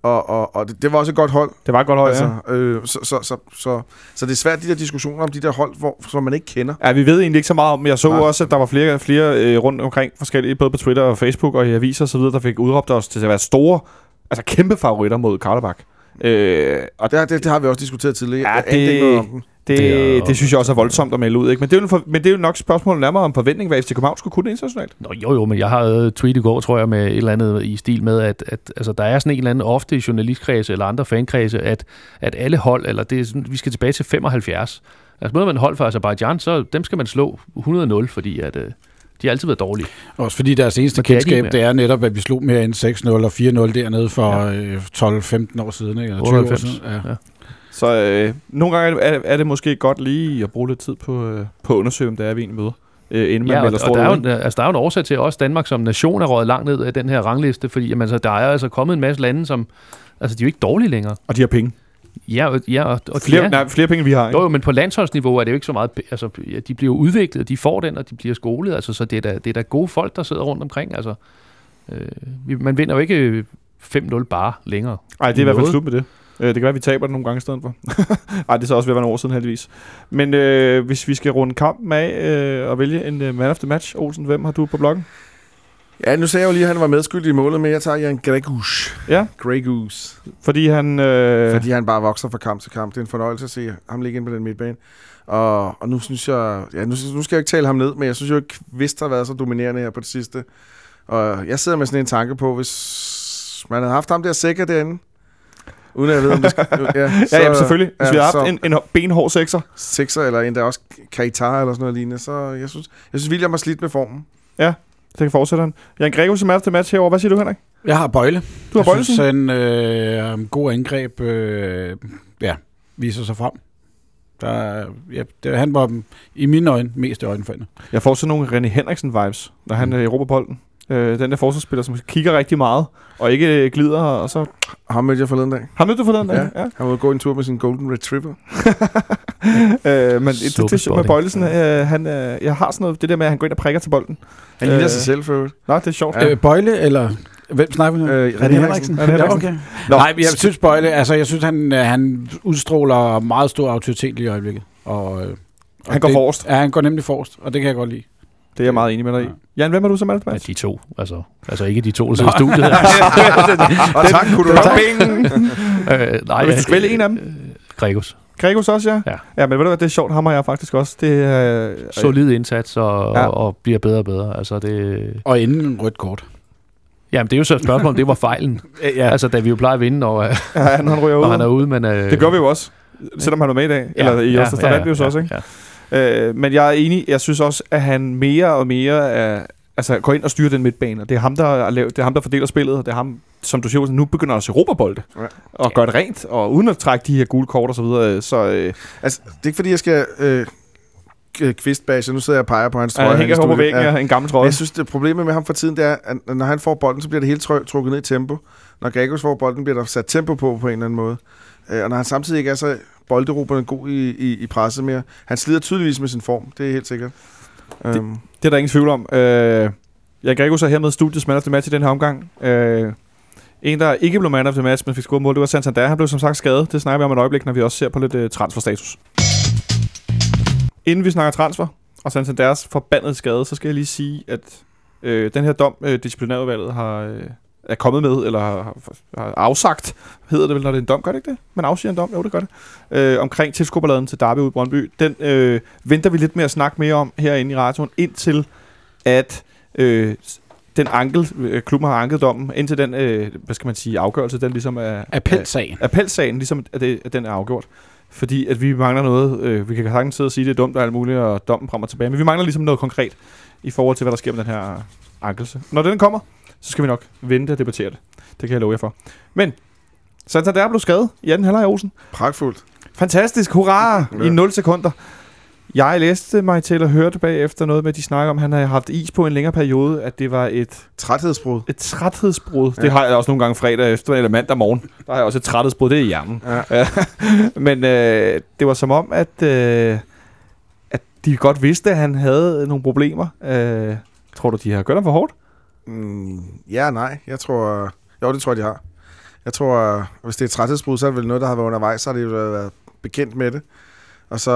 Og, og, og det, det var også et godt hold. Det var et godt hold, altså, ja. øh, så, så, så, så, så det er svært, de der diskussioner om de der hold, hvor, som man ikke kender. Ja, vi ved egentlig ikke så meget om, men jeg så Nej. også, at der var flere, flere øh, rundt omkring forskellige, både på Twitter og Facebook og i aviser videre, der fik udråbt os til at være store, altså kæmpe favoritter mod Karlebak. Øh, og Og det, det, det har vi også diskuteret tidligere. Ja, det- noget om det, Det er- det, det synes jeg også er voldsomt at melde ud. Ikke? Men, det er jo, for, men det er jo nok spørgsmålet nærmere om forventning, hvad FC København skulle kunne internationalt. Nå, jo, jo, men jeg har øh, tweet i går, tror jeg, med et eller andet i stil med, at, at altså, der er sådan en eller anden ofte i journalistkredse eller andre fankredse, at, at alle hold, eller det er sådan, vi skal tilbage til 75. Altså møder man hold fra Azerbaijan, så dem skal man slå 100-0, fordi at, øh, de har altid været dårlige. Også fordi deres eneste ikke kendskab, det er netop, at vi slog mere end 6-0 og 4-0 dernede for ja. 12-15 år siden, ikke? Eller 20 år 98. siden. Ja. Ja. Så øh, nogle gange er, er det måske godt lige at bruge lidt tid på, øh, på at undersøge, om det er, vi egentlig møder. Øh, inden man Ja, og, melder og stort der, er jo, en- altså, der er jo en årsag til, at også Danmark som nation er røget langt ned af den her rangliste, fordi jamen, altså, der er altså kommet en masse lande, som... Altså, de er jo ikke dårlige længere. Og de har penge. Ja, og, ja, og, og Flere, ja. nej, flere penge, vi har. Ikke? Jo, men på landsholdsniveau er det jo ikke så meget... Altså, ja, de bliver udviklet, de får den, og de bliver skolet. Altså, så det er, da, det er da gode folk, der sidder rundt omkring. Altså, øh, man vinder jo ikke øh, 5-0 bare længere. Nej, det er i hvert fald slut med det. Øh, Det kan være, at vi taber det nogle gange i stedet for. Ej, det er så også ved at være nogle år siden heldigvis. Men øh, hvis vi skal runde kampen af øh, og vælge en øh, man of the match, Olsen, hvem har du på bloggen? Ja, nu sagde jeg jo lige, at han var medskyldig i målet, men jeg tager Jan Gregus. Ja. Grey Goose. Fordi han... Øh, Fordi han bare vokser fra kamp til kamp. Det er en fornøjelse at se ham ligge ind på den midtbane. Og, og nu synes jeg... Ja, nu, nu skal jeg ikke tale ham ned, men jeg synes jo ikke, Kvist har været så dominerende her på det sidste. Og jeg sidder med sådan en tanke på, hvis man havde haft ham der sikker derinde, uden at jeg ved, om det skal... Ja, ja, jamen, selvfølgelig. Hvis ja, vi har haft så- en, en benhård sekser. sekser, eller endda også Kaitar eller sådan noget lignende. Så jeg synes, jeg synes William har slidt med formen. Det kan fortsætte han. Jan Gregus er man of the match herovre. Hvad siger du, Henrik? Jeg har Bøjle. Du har jeg Bøjlesen. synes, en øh, god angreb øh, ja, viser sig frem. Der, er- ja, det, han var i mine øjne mest i øjenfaldende. Jeg får sådan nogle René Henriksen-vibes, når han Mm. er i bolden. Øh, den der forsvarsspiller, som kigger rigtig meget, og ikke øh, glider, og så... Ham mødte jeg forleden dag. Har du det forleden dag? Ja. Han var gå en tur med sin Golden Retriever. øh, men det, det, det, med. Bøjlesen, øh, han, øh, jeg har sådan noget, det der med, at han går ind og prikker til bolden. Han ligner Øh, sig selv for. Nå, det er sjovt. Ja. Ja. Øh, Bøjle, eller hvem snakker vi nu? Øh, René Henriksen. René Ja, Henriksen. okay. Nå. Nej, jeg synes Bøjle, altså jeg synes, han, øh, han udstråler meget stor autoritet lige i øjeblikket. Og, øh, og Han går det, forrest. Ja, han går nemlig forrest, og det kan jeg godt lide. Det er jeg meget enig med dig i. Jan, hvem er du som alt Ja, de to. Altså, altså ikke de to, der sidder i studiet. Og tak, kunne du Tak. tak. øh, nej, Hvis du skal vælge en af dem. Øh, Gregus. Gregus også, ja? Ja. Ja, men ved du hvad, det er sjovt, ham og jeg faktisk også. Det er... Øh, Solid indsats og, Ja. ja. og, og bliver bedre og bedre. Altså, det, Og inden en rødt kort. jamen, det er jo så et spørgsmål, om det var fejlen. Ja, Altså, da vi jo plejer at vinde, når, øh, ja, han, han ryger ud. når han er ude. Men, øh, Det gør vi jo også. Selvom han var med i dag. Eller i ja, der vandt vi jo så også, ikke? Ja. Øh, men jeg er enig. Jeg synes også, at han mere og mere er, altså, går ind og styrer den midtbane. Og det er ham, der, er lavet, det er ham, der fordeler spillet. Og det er ham, som du siger, nu begynder at se Europabolde. Ja. Ja. Og gøre det rent. Og uden at trække de her gule kort og så videre. Så øh, Altså, det er ikke fordi, jeg skal øh, k- kvistbashe. Nu sidder jeg og peger på hans trøje. han her i hænger på væggen ja. en gammel trøje. Jeg synes, det problemet med ham for tiden, det er, at når han får bolden, så bliver det helt tryk, trukket ned i tempo. Når Gregos får bolden, bliver der sat tempo på på en eller anden måde. Øh, og når han samtidig ikke er så bolderobrende god i, i, i presset mere. Han slider tydeligvis med sin form, det er helt sikkert. Det, um, Det er der ingen tvivl om. Øh, Jan Gregus er hermed studiets man of the match i den her omgang. Øh, en, der ikke blev man of the match, men fik scoret mål, det var Santander. Han blev som sagt skadet. Det snakker vi om et øjeblik, når vi også ser på lidt øh, transferstatus. Inden vi snakker transfer, og Santanders forbandede skade, så skal jeg lige sige, at øh, den her dom, øh, disciplinærudvalget har, øh, er kommet med, eller har, har afsagt, hedder det vel, når det er en dom, gør det ikke det? Man afsiger en dom, jo det gør det, øh, omkring tilskuerballaden til Derby ude i Brøndby. Den øh, venter vi lidt med at snakke mere om herinde i radioen, indtil at øh, den ankel, øh, klubben har anket dommen, indtil den, øh, hvad skal man sige, afgørelse, den ligesom er... Appelsagen. Er, appelsagen, ligesom at, det, at den er afgjort. Fordi at vi mangler noget, øh, vi kan sagtens sidde og sige, at det er dumt og alt muligt, og dommen frem og tilbage, men vi mangler ligesom noget konkret i forhold til, hvad der sker med den her ankelse. Når den kommer, så skal vi nok vente og debattere det. Det kan jeg love jer for. Men, Santander blev skadet i anden halvleg Olsen. pragtfuldt. Fantastisk, hurra, Ja. i 0 sekunder. Jeg læste mig til høre det bagefter noget med, at de snakker om, at han havde haft is på en længere periode, at det var et, Træthedsbrud. et træthedsbrud. Ja. Det har jeg også nogle gange fredag efter, eller mandag morgen. Der har jeg også et træthedsbrud, det er i hjernen. Ja. Men øh, det var som om, at, øh, at de godt vidste, at han havde nogle problemer. Øh, tror du, de har gjort ham for hårdt? Mm, ja nej. Jeg tror... Jo, det tror jeg, de har. Jeg tror, hvis det er et træthedsbrud, så er det vel noget, der har været undervejs, så har det jo været bekendt med det. Og så,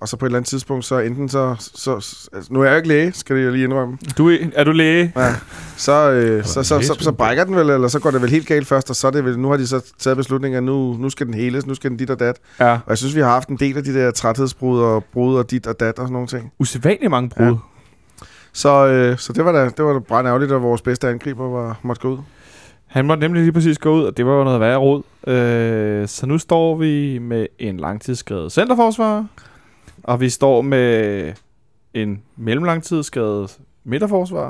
og så på et eller andet tidspunkt, så enten så... så altså, nu er jeg jo ikke læge, skal det jo lige indrømme. Du, er- er du læge? Ja. Så, øh, så, så, så, så, brækker den vel, eller så går det vel helt galt først, og så er det vel, nu har de så taget beslutningen, at nu, nu skal den heles, nu skal den dit og dat. Ja. Og jeg synes, vi har haft en del af de der træthedsbrud og brud og dit og dat og sådan nogle ting. Usædvanligt mange brud. Ja. Så, øh, så det var da, det var da brændt ærgerligt, at vores bedste angriber var, måtte gå ud. Han måtte nemlig lige præcis gå ud, og det var jo noget værre råd. Øh, så nu står vi med en langtidsskadet centerforsvar, og vi står med en mellemlangtidsskadet midterforsvar.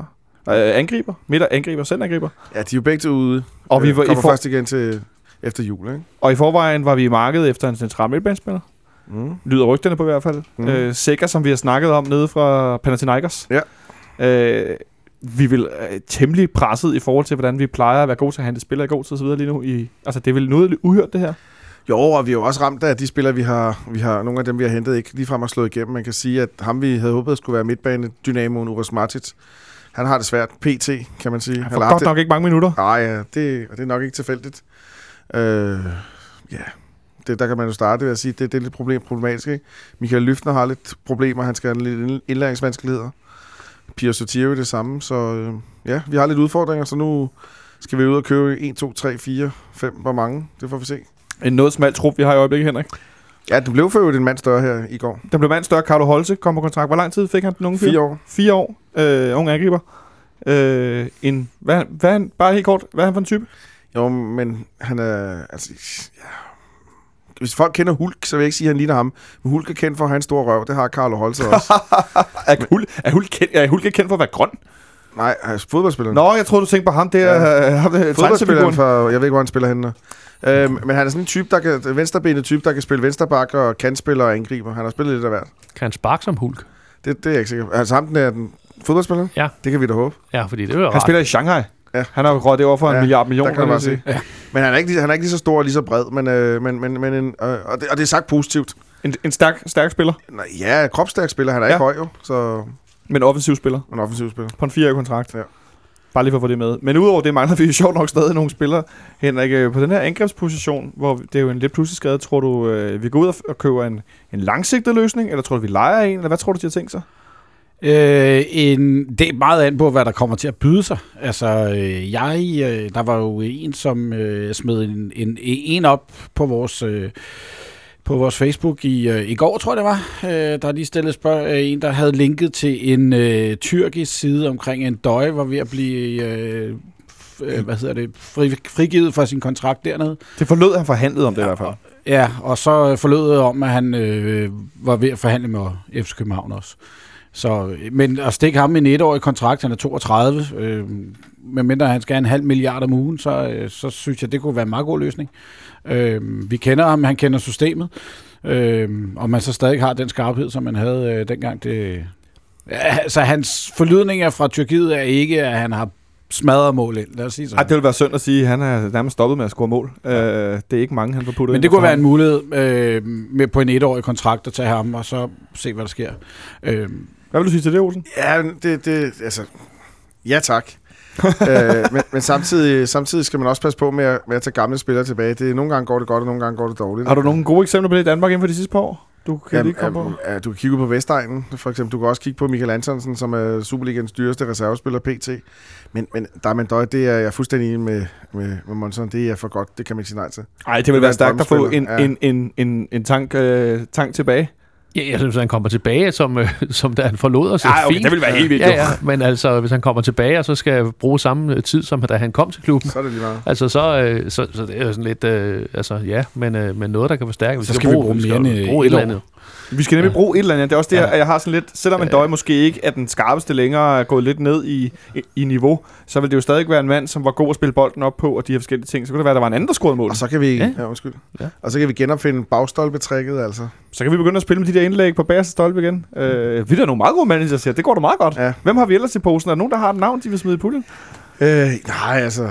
Øh, angriber. Midter, angriber, centerangriber. Ja, de er jo begge to ude. Og vi Øh, var i kommer for- først igen til efter jul, ikke? Og i forvejen var vi i markedet efter en central midtbanespiller. Mm. Lyder rygterne på i hvert fald. Mm. Øh, Sikker, som vi har snakket om nede fra Panathinaikos. Ja. Øh, vi vil øh, temmelig presset i forhold til, hvordan vi plejer at være gode til at handle spillere i god tid og så videre lige nu. I, altså, det er vel noget uhørt, det her? Jo, og vi er jo også ramt af de spillere, vi har, vi har nogle af dem, vi har hentet, ikke ligefrem har slået igennem. Man kan sige, at ham, vi havde håbet skulle være midtbane, Dynamoen Uros Martic, han har det svært. PT, kan man sige. Han får godt nok ikke mange minutter. Nej, ja, det, det er nok ikke tilfældigt. Øh, ja, det, der kan man jo starte ved at sige, det, det er lidt problem, problematisk. Ikke? Michael Lyftner har lidt problemer, han skal have lidt indlæringsvanskeligheder. Pia Sotiro det samme, så øh, ja, vi har lidt udfordringer, så nu skal vi ud og købe 1, 2, 3, 4, 5, hvor mange, det får vi se. En noget smalt trup, vi har i øjeblikket, Henrik. Ja, det blev for en mand større her i går. Den blev mand større. Carlo Holse kom på kontrakt. Hvor lang tid fik han den unge fyr? Fire år. Fire år. Øh, unge angriber. Øh, en, hvad, hvad han, bare helt kort, hvad er han for en type? Jo, men han er... Altså, ja. Hvis folk kender Hulk, så vil jeg ikke sige, at han ligner ham. Men Hulk er kendt for at have en stor røv. Det har Carlo Holse også. er, Hulk, er, Hulk kendt, er Hulk ikke kendt for at være grøn? Nej, han er fodboldspiller. Nå, jeg troede, du tænkte på ham. Det er ja. ham, der fodboldspilleren for... Jeg ved ikke, hvor han spiller henne. Øhm, men han er sådan en type, der kan, venstrebenet type, der kan spille vensterbak og kantspiller og angriber. Han har spillet lidt af hvert. Kan han sparke som Hulk? Det, det er jeg ikke sikker på. Altså ham, den er den fodboldspiller? Ja. Det kan vi da håbe. Ja, fordi det er jo Han rart. spiller i Shanghai. Ja. Han har rådet det over for en Ja, milliard millioner. Der kan man sige. Ja. Men han er, ikke, lige- han er ikke lige så stor og lige så bred, men, øh, men, men, men en, øh, og, det, og det er sagt positivt. En, en stærk, stærk spiller, Nej, ja, kropstærk spiller. Han er ja. Ikke høj jo, så men offensiv spiller en offensiv spiller. på en fire kontrakt. Ja. Bare lige for at få det med. Men udover det mangler vi jo sjovt nok stadig nogle spillere. Henrik, øh, på den her angrebsposition, hvor det er jo en lidt pludselig skade, tror du, øh, vi går ud og, og køber en, en langsigtet løsning, eller tror du, vi leger en, eller hvad tror du, de har tænkt sig? Øh, en, det er meget an på, hvad der kommer til at byde sig. Altså, øh, jeg, øh, der var jo en, som øh, smed en, en, en op på vores, øh, på vores Facebook i, øh, i går, tror jeg det var. Øh, der lige stillet spørg, øh, en, der havde linket til en øh, tyrkisk side omkring en døj, var ved at blive... Øh, øh, hvad hedder det, fri, frigivet fra sin kontrakt dernede. Det forlød, han forhandlede om det i hvert fald. Ja, og så forlod det om, at han øh, var ved at forhandle med FC København også. Så, men at stikke ham i en etårig kontrakt, han er 32, øh, medmindre han skal have en halv milliard om ugen, så, øh, så synes jeg, det kunne være en meget god løsning. Øh, vi kender ham, han kender systemet, øh, og man så stadig har den skarphed, som man havde øh, dengang. Det, ja, så hans forlydninger fra Tyrkiet er ikke, at han har smadret mål ind. Lad os sige Ej, sådan. det vil være synd at sige, at han er nærmest stoppet med at score mål. Øh, det er ikke mange, han får puttet Men det kunne være en mulighed øh, med på en etårig kontrakt at tage ham, og så se, hvad der sker. Øh, Hvad vil du sige til det, Olsen? Ja, det, det altså... Ja, tak. øh, men, men samtidig, samtidig skal man også passe på med at, med at tage gamle spillere tilbage. Det, nogle gange går det godt, og nogle gange går det dårligt. Har du nogle gode eksempler på det i Danmark inden for de sidste par år? Du kan Jamen, lige komme på. ja, du kan kigge på Vestegnen, for eksempel. Du kan også kigge på Michael Antonsen, som er Superligans dyreste reservespiller PT. Men, men Diamond Døj, det er jeg fuldstændig enig med, med, med Monson. Det er for godt. Det kan man ikke sige nej til. Ej, det vil være stærkt at få en. Ja. en, en, en, en tank, øh, tank tilbage. Ja, jeg synes, at han kommer tilbage, som, øh, som da han forlod os. Ej, okay, fint. det ville være helt vildt, Ja, ja, men altså, hvis han kommer tilbage, og så skal bruge samme øh, tid, som da han kom til klubben, Så er det lige meget. Altså, så, øh, så, så det er jo sådan lidt, øh, altså ja, men, øh, men noget, der kan forstærke. Så skal vi bruge mere end, øh, et eller andet. Vi skal nemlig Ja. bruge et eller andet. Det er også det, Ja. at jeg har sådan lidt... Selvom en Ja. døj måske ikke er den skarpeste længere, er gået lidt ned i, i, i niveau, så vil det jo stadig være en mand, som var god at spille bolden op på, og de her forskellige ting. Så kunne det være, at der var en anden, der scorede mål. Og så kan vi, Ja. ja. Undskyld. Ja. Og så kan vi genopfinde bagstolpetrækket, altså. Så kan vi begynde at spille med de der indlæg på bagerste stolpe igen. Øh, vi er da nogle meget gode managers her. Det går da meget godt. Ja. Hvem har vi ellers i posen? Er der nogen, der har et navn, de vil smide i puljen? Øh, nej, altså...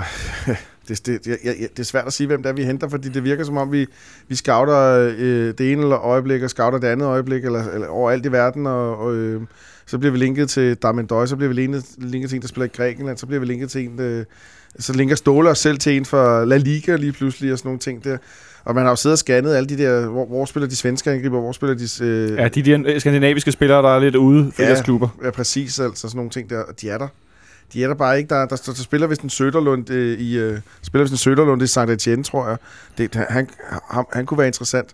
Det, det, jeg, jeg, det er svært at sige, hvem det er, vi henter, fordi det virker som om, vi, vi scouter øh, det ene eller øjeblik, og scouter det andet øjeblik, eller, eller overalt i verden, og, og øh, så bliver vi linket til Døj, så bliver vi linket, linket til en, der spiller i Grækenland, så bliver vi linket til en, der, så linker Ståle os selv til en for La Liga lige pludselig, og sådan nogle ting der. Og man har jo siddet og scannet alle de der, hvor, hvor spiller de svenske angriber, hvor spiller de... Øh, Ja, de der skandinaviske spillere, der er lidt ude for Ja. deres klubber. Ja, præcis, altså sådan nogle ting der. De er der. De er der bare ikke. Der, der, der, der spiller vist en Søderlund øh, i... Øh, spiller vist en Søderlund i Saint Etienne, tror jeg. Det, han, han, han kunne være interessant.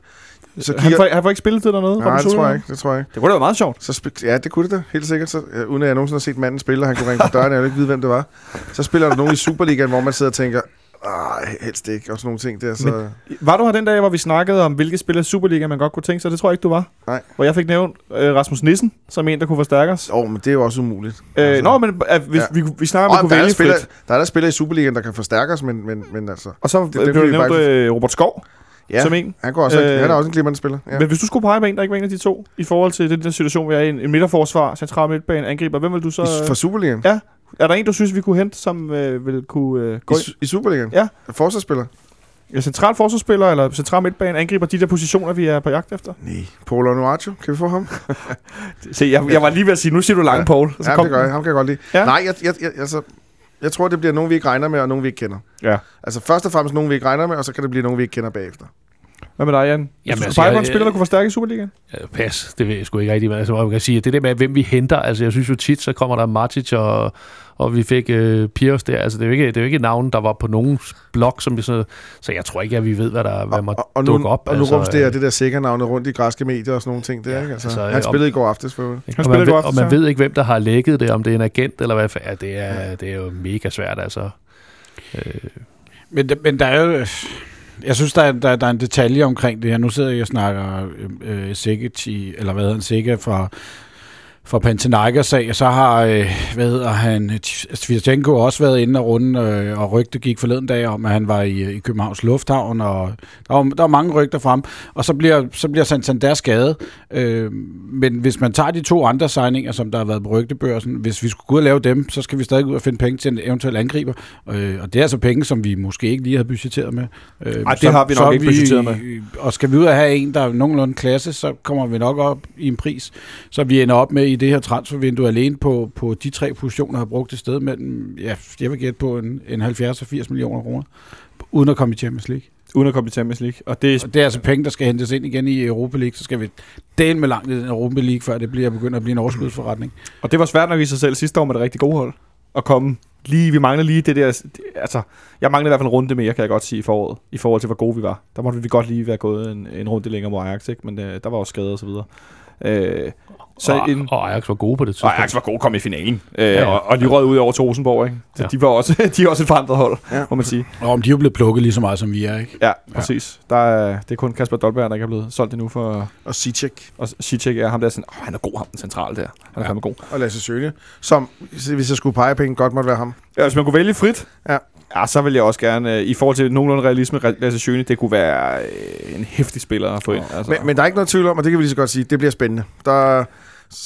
Så Han får, han får ikke spilletid dernede? Nej, det tror jeg ikke. Det tror jeg ikke. Det kunne da være meget sjovt. Så sp- ja, det kunne det da, helt sikkert. Så, ja, uden at jeg nogensinde har set manden spille, og han kunne ringe på døren, og jeg vil ikke vide, hvem det var. Så spiller der nogen i Superligaen, hvor man sidder og tænker, nej, helst ikke, og sådan nogle ting der. Så, Var du her den dag, hvor vi snakkede om, hvilke spillere i Superliga man godt kunne tænke sig? Det tror jeg ikke, du var. Nej. Hvor jeg fik nævnt øh, Rasmus Nissen som en, der kunne forstærke os. Åh, men det er jo også umuligt. Øh, Nå, men øh, hvis, Ja. vi, vi snakker om, at vi Og kunne der, er vælge spiller, frit. der er der spillere i Superligaen, der kan forstærke os, men, men, men altså... Og så det blev vi nævnt bare- øh, Robert Skov Ja, som en. han, går også, Øh, øh, han er også en glimrende spiller. Ja. Men hvis du skulle pege på en, der ikke var en af de to, i forhold til den der situation, vi er i, en, midterforsvar, central midtbane, angriber, hvem vil du så... I, for Superligaen? Ja. Er der en, du synes, vi kunne hente, som øh, vil kunne øh, gå I, ind? I Superligaen? Ja. Forsvarsspiller? Ja, central forsvarsspiller eller central midtbane angriber de der positioner, vi er på jagt efter. Nej. Paul Onuachu, kan vi få ham? Se, jeg, jeg var lige ved at sige, nu siger du lange, Ja. Paul. Og Ja, kom det gør jeg. Ham kan jeg godt lide. Ja. Nej, jeg, jeg, jeg, altså, jeg tror, det bliver nogen, vi ikke regner med, og nogen, vi ikke kender. Ja. Altså først og fremmest nogen, vi ikke regner med, og så kan det blive nogen, vi ikke kender bagefter. Hvad med dig, Jan? Jamen, du altså, på en spiller, der kunne forstærke i Superligaen? Ja, pas, det ved jeg sgu ikke rigtigt. Men altså, man kan sige, at det der med, hvem vi henter, altså jeg synes jo tit, så kommer der Matic, og, og vi fik øh, Piers der. Altså det er, jo ikke, det er jo ikke navn, der var på nogens blog, som vi så, så jeg tror ikke, at vi ved, hvad der hvad må Og, og, dukke op. og nu altså, rumsterer øh, det der sikkernavne rundt i græske medier og sådan nogle ting der, Ja, ikke? Altså, altså, han om- spillede i går aftes for? Han Og man, spiller ved, godt og aftes, man ved ikke, hvem der har lækket det, om det er en agent eller hvad. Ja, det er, det er jo mega svært, altså. Øh, Men, men der er jo... Jeg synes, der er, der, der er en detalje omkring det her. Nu sidder jeg og snakker øh, øh Sikic i, eller hvad hedder han, Sikker fra, fra Panathinaikos sag, og så har, øh, hvad hedder han, Svirchenko også været inde og runde, øh, og rygte gik forleden dag om, at han var i, i Københavns Lufthavn, og der var, der var mange rygter frem, og så bliver, så bliver Santander skadet. Øh, men hvis man tager de to andre signinger, som der har været på rygtebørsen, hvis vi skulle gå ud og lave dem, så skal vi stadig ud og finde penge til en eventuel angriber, øh, og det er altså penge, som vi måske ikke lige havde budgetteret med. Øh, Ej, det har vi nok ikke budgetteret med. Og skal vi ud og have en, der er nogenlunde klasse, så kommer vi nok op i en pris, så vi ender op med i det her transfervindue alene på, på de tre positioner, har brugt et sted mellem, ja, jeg vil gætte på en, en 70 og 80 millioner kroner, uden at komme i Champions League. Uden at komme i Champions League. Og det er Og det er altså penge, der skal hentes ind igen i Europa League, så skal vi den med langt i den Europa League, før det bliver begyndt at blive en overskudsforretning. Og det var svært nok i sig selv sidste år med det rigtig gode hold. At komme lige, vi mangler lige det der, altså, jeg mangler i hvert fald en runde mere, kan jeg godt sige, i foråret, i forhold til, hvor gode vi var. Der måtte vi godt lige være gået en, en runde længere mod Ajax, ikke? men øh, der var også skader og så videre. Øh, så og, en, og Ajax var gode på det og tidspunkt. Ajax var gode at komme i finalen, øh, ja. og, og de rød ud over til Rosenborg, ikke? Så Ja. de var også, de er også et forandret hold, Ja. må man sige. Og om de er jo blevet plukket lige så meget, som vi er, ikke? Ja, præcis. Der er, det er kun Kasper Dolberg, der ikke er blevet solgt endnu for... Og Sicek Og Sicek er ham der sådan, åh, han er god, ham den centrale der. Han er Ja. god. og Lasse Sjøne, som, hvis jeg skulle pege penge, godt måtte være ham. Ja, hvis man kunne vælge frit, Ja. Ja så vil jeg også gerne, øh, i forhold til nogenlunde realisme, Re- Lasse Schøne, det kunne være øh, en hæftig spiller at få ind. Altså. Men, men der er ikke noget tvivl om, og det kan vi lige så godt sige, det bliver spændende. Der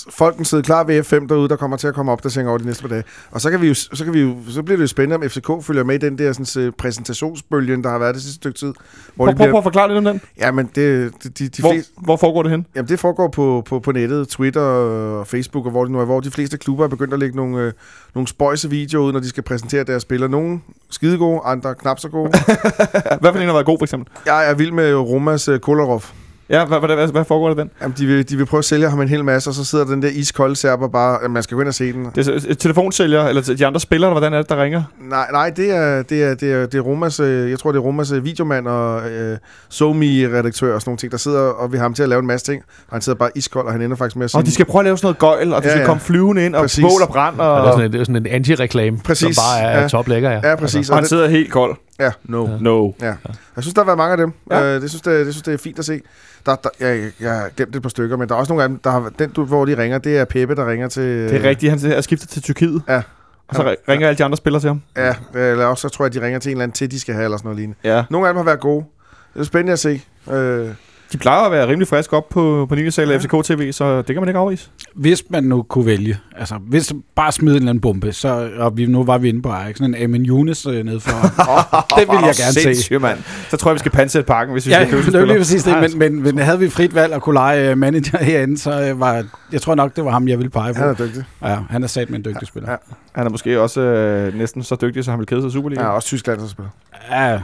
Folken sidder klar ved F5 derude, der kommer til at komme opdateringer over de næste par dage. Og så, kan vi jo, så, kan vi jo, så bliver det jo spændende, om FCK følger med i den der sådan, præsentationsbølgen, der har været det sidste stykke tid. Hvor prøv, de prøv, prøv at forklare lidt om den. Ja, men det, de, de, de Hvor, fleste, hvor foregår det hen? jamen, det foregår på, på, på nettet, Twitter og Facebook, og hvor det nu er, hvor de fleste klubber er begyndt at lægge nogle, øh, nogle spøjse videoer ud, når de skal præsentere deres spillere. Nogle skide gode, andre knap så gode. Hvad for en har været god, for eksempel? Jeg er vild med Romas øh, Kolarov. Ja, hvad, hvad, hvad, hvad foregår det den? Jamen, de vil, de vil prøve at sælge ham en hel masse, og så sidder den der iskolde serber bare... Jamen, man skal gå ind og se den. Det er så- et telefonsælger, eller de andre spillere, hvordan er det, der ringer? Nej, nej det, er, det, er, det, er, det er Romas... øh, Jeg tror, det er Romas øh, videomand og øh, SoMe-redaktør og sådan nogle ting, der sidder og vil have ham til at lave en masse ting. Og han sidder bare iskold, og han ender faktisk med at sige... Og de skal prøve at lave sådan noget gøjl, og de Ja, skal ja. komme flyvende ind, og Præcis. bål og brand, og, Og det er sådan en, det er sådan en anti-reklame, Præcis, som bare er ja. ja. toplækker, ja. Ja, præcis. og Og han sidder helt kold. ja, no. Ja. No. Ja. Jeg synes, der har været mange af dem. Ja. Ja. Øh, det, synes, det, det synes, det er fint at se. Der, der, jeg, jeg har glemt et par stykker, men der er også nogle af dem, der har, den, du, hvor de ringer, det er Peppe, der ringer til... Det er rigtigt, han er skiftet til Tyrkiet. Ja. Og så ri- ringer alle de andre spillere til ham. Ja, eller også så tror jeg, de ringer til en eller anden til, de skal have, eller sådan noget lignende. Ja. Nogle af dem har været gode. Det er spændende at se. Øh, De plejer at være rimelig friske op på, på 9. sal af FCK TV, så det kan man ikke afvise. Hvis man nu kunne vælge, altså hvis bare smide en eller anden bombe, så, og vi, nu var vi inde på Ajax, sådan en Amin Younes øh, ned for, det vil jeg gerne se. Mand. Så tror jeg, vi skal pansætte pakken, hvis vi Ja, skal købe det var lige præcis det, men, men, men havde vi frit valg og kunne lege øh, manager herinde, så øh, var, jeg tror nok, det var ham, jeg ville pege på. han er dygtig. Ja, han er sat med en dygtig spiller. Ja. Han er måske også øh, næsten så dygtig, så han vil kede sig i Superliga. Er Ja. også Tyskland, der spiller. Ja,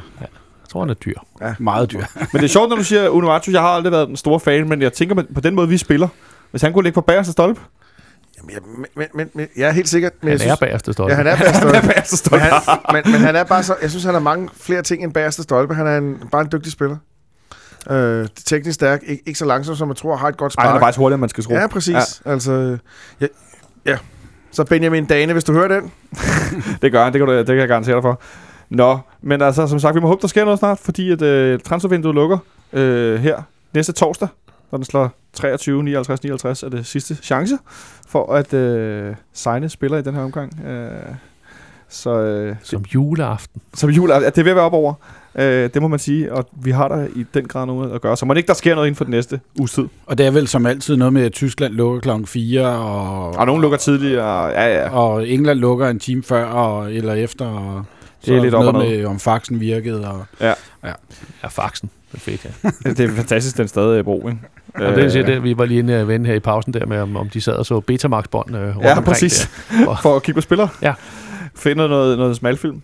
tror, han er dyr. meget dyr. Men det er sjovt, når du siger Unuatu. Jeg har aldrig været den store fan, men jeg tænker på den måde, vi spiller. Hvis han kunne ligge på bagerste stolpe. Jamen, jeg, men, men, men, men, jeg er helt sikker. Men Han jeg er synes, bagerste stolpe. Ja, han er bagerste stolpe. bagerste men, stolpe. han, men, men, han er bare så... Jeg synes, han har mange flere ting end bagerste stolpe. Han er en, bare en dygtig spiller. Øh, teknisk stærk. Ikke, ikke så langsom, som man tror. Har et godt Ej, han er spark. faktisk hurtigere, man skal tro. Ja, præcis. Ja. Altså, ja, ja. Så Benjamin Dane, hvis du hører den. Det gør han, det kan, du, det kan jeg garantere dig for. Nå, men altså, som sagt, vi må håbe, der sker noget snart, fordi at øh, transfervinduet lukker øh, her næste torsdag, når den slår 23, 59, 59, er det sidste chance for at øh, signe spiller i den her omgang. Øh, så øh, Som juleaften. som jul, at det er ved at være op over. Øh, det må man sige, og vi har der i den grad noget at gøre. Så må det ikke, der sker noget inden for den næste uges tid. Og det er vel som altid noget med, at Tyskland lukker klokken 4, og, Og nogen lukker tidligere, ja ja. og England lukker en time før og, eller efter. Og Det er lidt op og noget ned. med, om faxen virkede. Og, Ja, faxen. Det er fedt, ja. det er fantastisk, den stadig er i brug, ikke? Og det, er det, vi var lige inde og vende her i pausen der med, om, om de sad og så Betamax-bånd øh, rundt Ja, præcis. Der. For at kigge på spillere. Ja. Finde noget, noget smalfilm.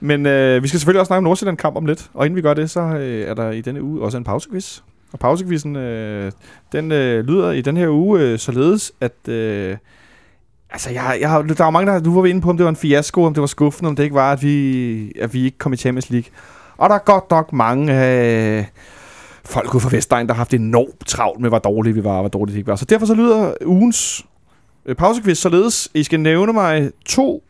Men øh, vi skal selvfølgelig også snakke om Nordsjælland-kamp om lidt. Og inden vi gør det, så øh, er der i denne uge også en pausequiz. Og pausequizzen, øh, den øh, lyder i den her uge øh, således, at... Øh, altså, jeg, jeg, har- der var mange, der... Nu var vi inde på, om det var en fiasko, om det var skuffende, om det ikke var, at vi, at vi ikke kom i Champions League. Og der er godt nok mange... Øh, folk ude fra Vestegn, der har haft enormt travlt med, hvor dårlige vi var, og hvor dårlige det ikke var. Så derfor så lyder ugens øh, pausequiz således, I skal nævne mig to,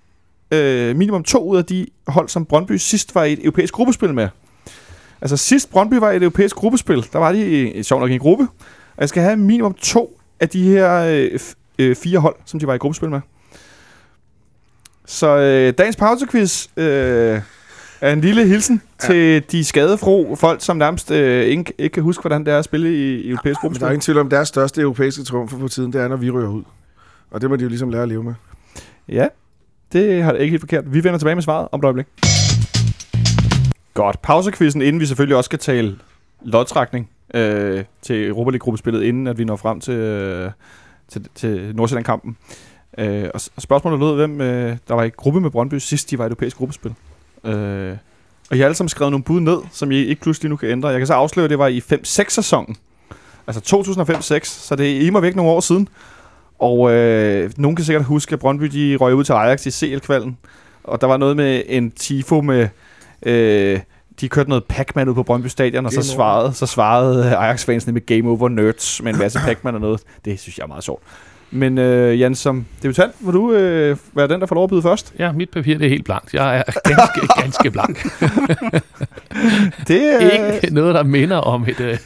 øh, minimum to ud af de hold, som Brøndby sidst var i et europæisk gruppespil med. Altså sidst Brøndby var i et europæisk gruppespil, der var de i, sjovt nok i en gruppe, og jeg skal have minimum to af de her øh, øh, fire hold, som de var i gruppespil med. Så øh, dagens pausequiz øh, er en lille hilsen ja. til de skadefro folk, som nærmest øh, ikke, ikke kan huske, hvordan det er at spille i, i europæisk Men der er gruppespil. ingen tvivl om, deres største europæiske triumf på tiden, det er, når vi ryger ud. Og det må de jo ligesom lære at leve med. Ja, det har det ikke helt forkert. Vi vender tilbage med svaret om et øjeblik. Godt. Pausequizzen, inden vi selvfølgelig også skal tale lodtrækning øh, til Europa League-gruppespillet, inden at vi når frem til, øh, til, til Nordsjælland-kampen. Øh, og, og spørgsmålet lød, hvem øh, der var i gruppe med Brøndby sidst de var i europæisk gruppespil. Øh, og I har alle sammen skrevet nogle bud ned, som I ikke pludselig nu kan ændre. Jeg kan så afsløre, at det var i 5-6-sæsonen. Altså 2005-6, så det er i mig væk nogle år siden. Og øh, nogen kan sikkert huske, at Brøndby de røg ud til Ajax i CL-kvalden. Og der var noget med en tifo med... Øh, de kørte noget Pac-Man ud på Brøndby Stadion, og så svarede, så svarede Ajax-fansene med Game Over Nerds med en masse Pac-Man og noget. Det synes jeg er meget sjovt. Men øh, Jan, som debutant, vil du øh, være den, der får lov at byde først? Ja, mit papir det er helt blankt. Jeg er ganske, ganske blank. Det er Ikke noget, der minder om et, øh,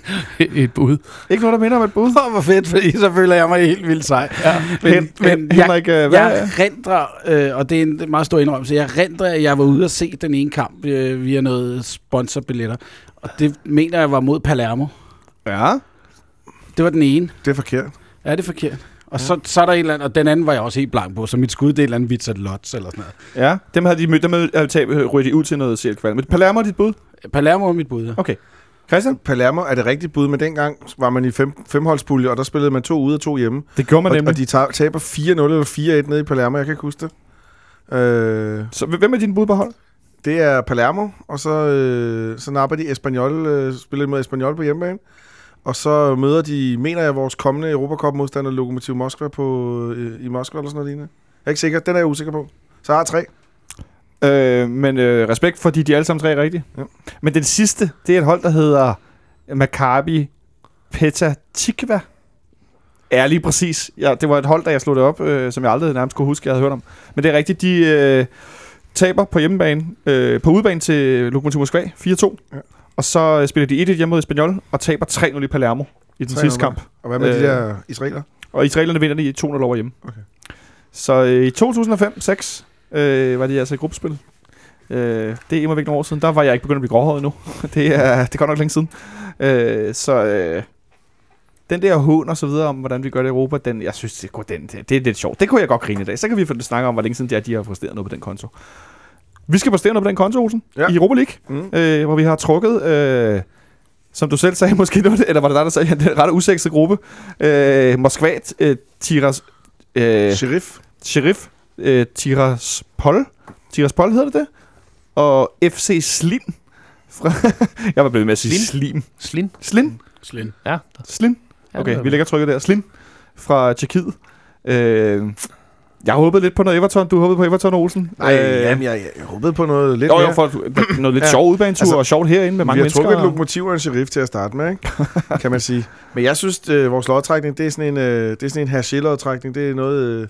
et bud. ikke noget, der minder om et bud. Åh, hvor fedt, fordi så føler jeg mig helt vildt sej. Ja, Men, men, Henrik, øh, hvad, Jeg rendrer, øh, og det er en det er en meget stor indrømmelse, jeg rendrer, at jeg var ude og se den ene kamp øh, via noget sponsorbilletter. Og det mener jeg var mod Palermo. ja, Det var den ene. Det er forkert. Ja, det er forkert. Og så, så er der en eller anden, og den anden var jeg også helt blank på, så mit skud det er et eller andet Vitsat Lots eller sådan noget. ja, dem havde de mødt, dem havde de taget, ud til noget CL-kval. Men Palermo er dit bud? Palermo var mit bud, ja. Okay. Christian? Palermo er det rigtige bud, men dengang var man i fem, femholdspulje, og der spillede man to ude og to hjemme. Det gjorde man Og, nemlig. og de ta- taber 4-0 eller 4-1 nede i Palermo, jeg kan ikke huske det. Øh, Så hvem er din bud på hold? det er Palermo, og så, øh, så napper de Espanyol, øh, spiller mod Espanyol på hjemmebane. Og så møder de, mener jeg, vores kommende Europacup-modstander Lokomotiv Moskva på, øh, i Moskva eller sådan noget lignende. Jeg er ikke sikker, den er jeg usikker på. Så jeg har tre. Øh, men øh, respekt, fordi de er alle sammen tre rigtige. Ja. Men den sidste, det er et hold, der hedder Maccabi Petah Tikva. Ja, lige præcis. Ja, det var et hold, der jeg slog det op, øh, som jeg aldrig nærmest kunne huske, jeg havde hørt om. Men det er rigtigt, de øh, taber på hjemmebane, øh, på udebane til Lokomotiv Moskva, 4-2. Ja. Og så øh, spiller de 1-1 hjemme mod Espanyol, og taber 3-0 i Palermo i den 3-0. sidste kamp. Og hvad med øh, de der israeler? Og israelerne vinder de 2-0 over hjemme. Okay. Så øh, i 2005-6 øh, var de altså i gruppespil. Øh, det er immer væk nogle år siden. Der var jeg ikke begyndt at blive gråhåret endnu. det, er, det er godt nok længe siden. Øh, så øh, den der hån og så videre om, hvordan vi gør det i Europa, den, jeg synes, det, den, det, det er lidt sjovt. Det kunne jeg godt grine i dag. Så kan vi få snakke om, hvor længe siden det er, de har præsteret noget på den konto. Vi skal præstere noget på den konto, Olsen, Ja. i Europa League, Mm. øh, hvor vi har trukket... Øh, som du selv sagde, måske noget, eller var det dig, der sagde, den ret usekset gruppe. Øh, Moskva, øh, Tiras, øh, Sheriff. Sheriff, øh, Tiraspol, Tiraspol hedder det det, og FC Slim. Fra jeg var blevet med at sige Slim. Slin. Slin? Slin. Ja. Slim? Ja, Okay, vi lægger trykket der. Slim fra Tjekkiet. Øh, jeg håbede lidt på noget Everton. Du håbede på Everton, Olsen. Nej, øh, jamen, jeg, jeg, jeg håbede på noget lidt jo, mere. jo, for noget lidt Ja. sjov udbanetur Altså, og sjovt herinde med mange vi har mennesker. trukket et lokomotiv og en sheriff til at starte med, ikke? kan man sige. Men jeg synes, øh, vores lodtrækning, det er sådan en, øh, det er sådan en Hergé-lodtrækning. Det er noget, øh,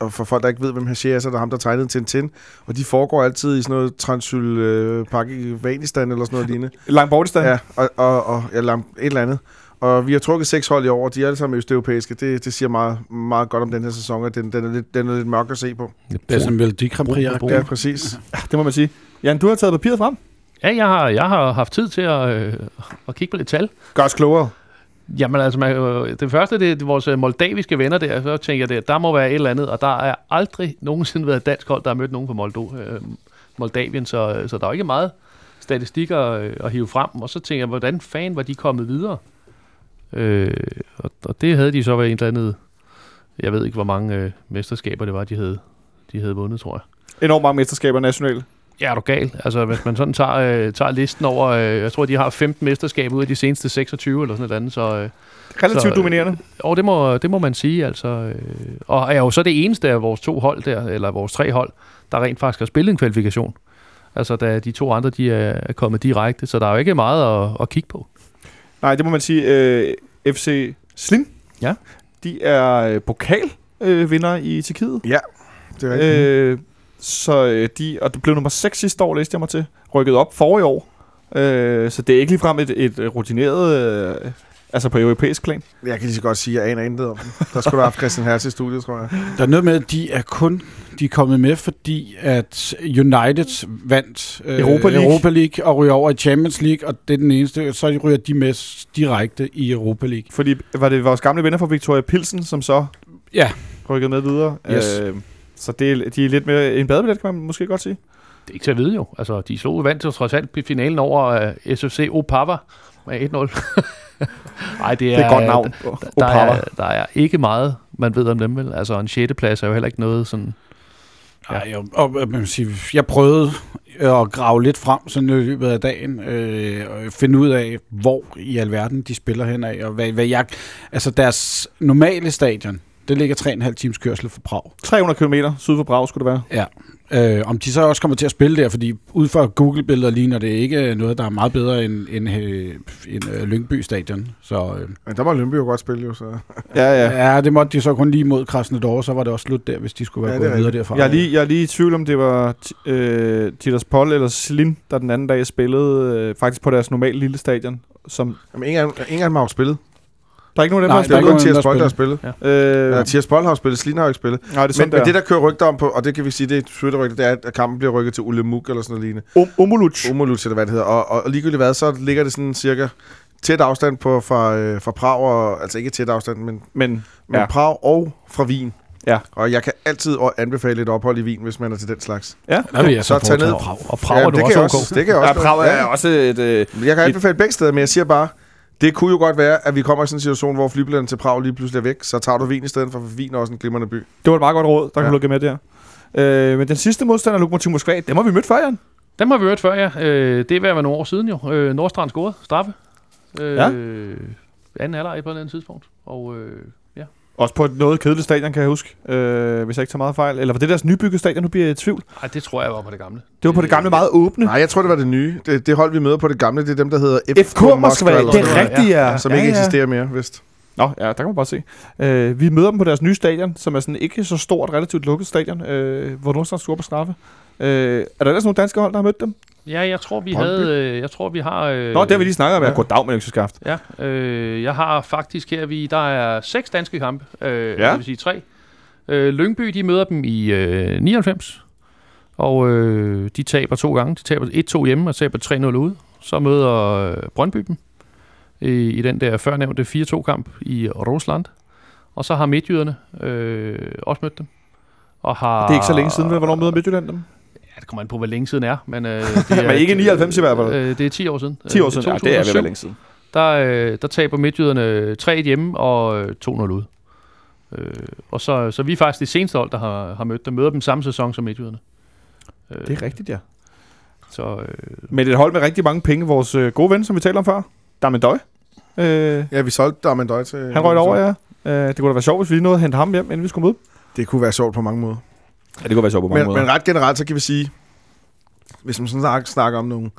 og for folk, der ikke ved, hvem Hergé er, så er der ham, der tegnede Tintin. Og de foregår altid i sådan noget Transyl øh, Pakistan eller sådan noget lignende. Langt bortestand. Ja, og, og, og ja, lam- et eller andet. Og vi har trukket seks hold i år, og de er alle sammen østeuropæiske. Det, det siger meget, meget godt om den her sæson, at den, den, er, lidt, den er lidt mørk at se på. Det er sådan vel de Grand Ja, præcis. Det må man sige. Jan, du har taget papiret frem. Ja, jeg har, jeg har haft tid til at, øh, at kigge på lidt tal. Gør os klogere. Jamen altså, man, øh, det første, det er vores øh, moldaviske venner der, så tænker jeg, det, der må være et eller andet, og der er aldrig nogensinde været et dansk hold, der har mødt nogen fra Moldo, øh, Moldavien, så, så der er ikke meget statistikker at, at hive frem. Og så tænker jeg, hvordan fanden var de kommet videre? Øh, og, og det havde de så været en eller andet... Jeg ved ikke, hvor mange øh, mesterskaber det var, de havde, de havde vundet, tror jeg. Enormt mange mesterskaber nationalt. Ja, er du gal? Altså, hvis man sådan tager, øh, tager listen over... Øh, jeg tror, de har 15 mesterskaber ud af de seneste 26 eller sådan noget andet, så... Øh, Relativt Så, øh, dominerende. og det må, det må man sige, altså. Øh, og er jo så det eneste af vores to hold der, eller vores tre hold, der rent faktisk har spillet en kvalifikation. Altså, da de to andre, de er er kommet direkte, så der er jo ikke meget at, at kigge på. Nej, det må man sige. Øh, FC Slim. Ja. De er øh, pokalvinder øh, i Tjekkiet. Ja, det er rigtigt. Øh, så øh, de, og det blev nummer 6 sidste år, læste jeg mig til. Rykket op for i år. Øh, så det er ikke ligefrem et, et rutineret, øh, altså på europæisk plan. Jeg kan lige så godt sige, at jeg aner intet om dem. Der skulle du have haft Christian Hertz i studiet, tror jeg. Der er noget med, at de er kun de er kommet med, fordi at United vandt øh, Europa League. Europa League og ryger over i Champions League, og det er den eneste, så ryger de med direkte i Europa League. Fordi var det vores gamle venner fra Victoria Pilsen, som så Ja, rykkede med videre. Yes. Øh, så det er, de er lidt mere en badebillet, kan man måske godt sige. Det er ikke til at vide jo. Altså, de slog vandt jo trods alt i finalen over uh, SFC Opava med 1-0. Nej, det er, Det er et godt navn. Der, Opava. er, der er ikke meget, man ved om dem vel. Altså, en 6. plads er jo heller ikke noget sådan... Ja. og, og hvad man sige, jeg prøvede at grave lidt frem sådan i løbet af dagen, øh, og finde ud af, hvor i alverden de spiller hen af, og hvad, hvad jeg, altså deres normale stadion, det ligger 3,5 times kørsel fra Prag. 300 km syd for Prag skulle det være. Ja. Øh, om de så også kommer til at spille der, fordi ud fra Google-billeder ligner det ikke noget, der er meget bedre end, end, øh, end øh, Lyngby Stadion. Så øh, Men der må Lønby jo godt spille, jo. Så. Ja, ja. ja, det måtte de så kun lige mod Krasnodar, så var det også slut der, hvis de skulle være Ja, gået videre derfra. Jeg er, lige, jeg er lige i tvivl om, det var øh, Tiraspol eller Slim, der den anden dag spillede øh, faktisk på deres normale lille stadion. Som, Jamen, ingen ingen af dem har jo spillet. Der er ikke nogen af dem, Nej, der Det er har kun spillet. Thiers der Bold, der har spillet. Øh, Ja, Thiers Bold har spillet, Slin har ikke spillet. nej, det er sådan Men, men det, der. der kører rygter om på, og det kan vi sige, det er et Twitter-rygte, det er, at kampen bliver rykket til Ulemuk eller sådan noget lignende. Om- Omoluc. Omoluc, eller hvad det hedder. Og, og ligegyldigt hvad, så ligger det sådan cirka tæt afstand på, fra, øh, fra Prag, og, altså ikke tæt afstand, men, Men men Ja. ja. Prag og fra Wien. Ja. Og jeg kan altid anbefale et ophold i Wien, hvis man er til den slags. ja, Der vil jeg så, Så tag ned. Prag. Og Prag er ja, du det, også kan jeg ok. også, det kan jeg ja også. Prag er også et... Øh, Jeg kan Et- anbefale begge steder, men jeg siger bare, det kunne jo godt være, at vi kommer i sådan en situation, hvor flybilletten til Prag lige pludselig er væk. Så tager du Wien i stedet for, for Wien er også en glimrende by. det var et meget godt råd, der ja. Kan lukke med der. Øh, men den sidste modstander, Lokomotiv Moskva, dem har vi mødt før, Jan. Dem har vi hørt før, ja. Øh, det er ved at være nogle år siden jo. Øh, Nordstrand scorede straffe. Øh, Ja. Anden halvleg på et eller andet tidspunkt. Og øh. Også på et noget kedeligt stadion, kan jeg huske, øh, hvis jeg ikke tager meget fejl. Eller var det deres nybyggede stadion, nu bliver jeg i tvivl. Ej, det tror jeg var på det gamle. Det var på det gamle meget åbne. Nej, jeg tror, det var det nye. Det, det hold, vi møder på det gamle, det er dem, der hedder FK Moskva, eller det er rigtigt, ja. Som ja, ikke ja. eksisterer mere, vist. Nå, ja, der kan man bare se. Øh, vi møder dem på deres nye stadion, som er sådan ikke så stort, relativt lukket stadion, øh, hvor Nordstrand scorer på straffe. Øh, er der ellers nogle danske hold, der har mødt dem? Ja, jeg tror, vi Brøndby. havde... Øh, jeg tror, vi har... Øh, Nå, det har vi lige snakket om. Ja. Goddag med økseskaft. Ja, øh, jeg har faktisk her, vi, der er seks danske kampe, øh, Ja. det vil sige tre. Øh, Lyngby, de møder dem i øh, 99, og øh, de taber to gange. De taber 1-2 hjemme og taber 3-0 ude. Så møder øh, Brøndby dem i, i den der førnævnte 4-2-kamp i Rusland. Og så har Midtjyderne øh, også mødt dem. Og har, Det er ikke så længe siden, hvornår møder Midtjylland dem? Det kommer an på, hvor længe siden er. Men, øh, det er, Men ikke 99 i hvert fald. Øh, det er 10 år siden. 10 år Øh, siden, ja, det er ved at 2007 være længe siden. der, øh, der taber Midtjyderne 3 hjemme og øh, 2-0 ud. Øh, og så, så vi er faktisk det seneste hold, der har, har mødt dem. Møder dem samme sæson som Midtjyderne. Øh, Det er rigtigt, ja. Så øh, Men et hold med rigtig mange penge. Vores øh, gode ven, som vi talte om før, Darmen Døj. Øh, Ja, vi solgte Darmendøj til... han røg over, ja. Øh, det kunne da være sjovt, hvis vi lige nåede at hente ham hjem, inden vi skulle møde. Det kunne være sjovt på mange måder. Ja, det kunne være sjovt på Men, men ret generelt, så kan vi sige, hvis man sådan snakker, snakker om nogle,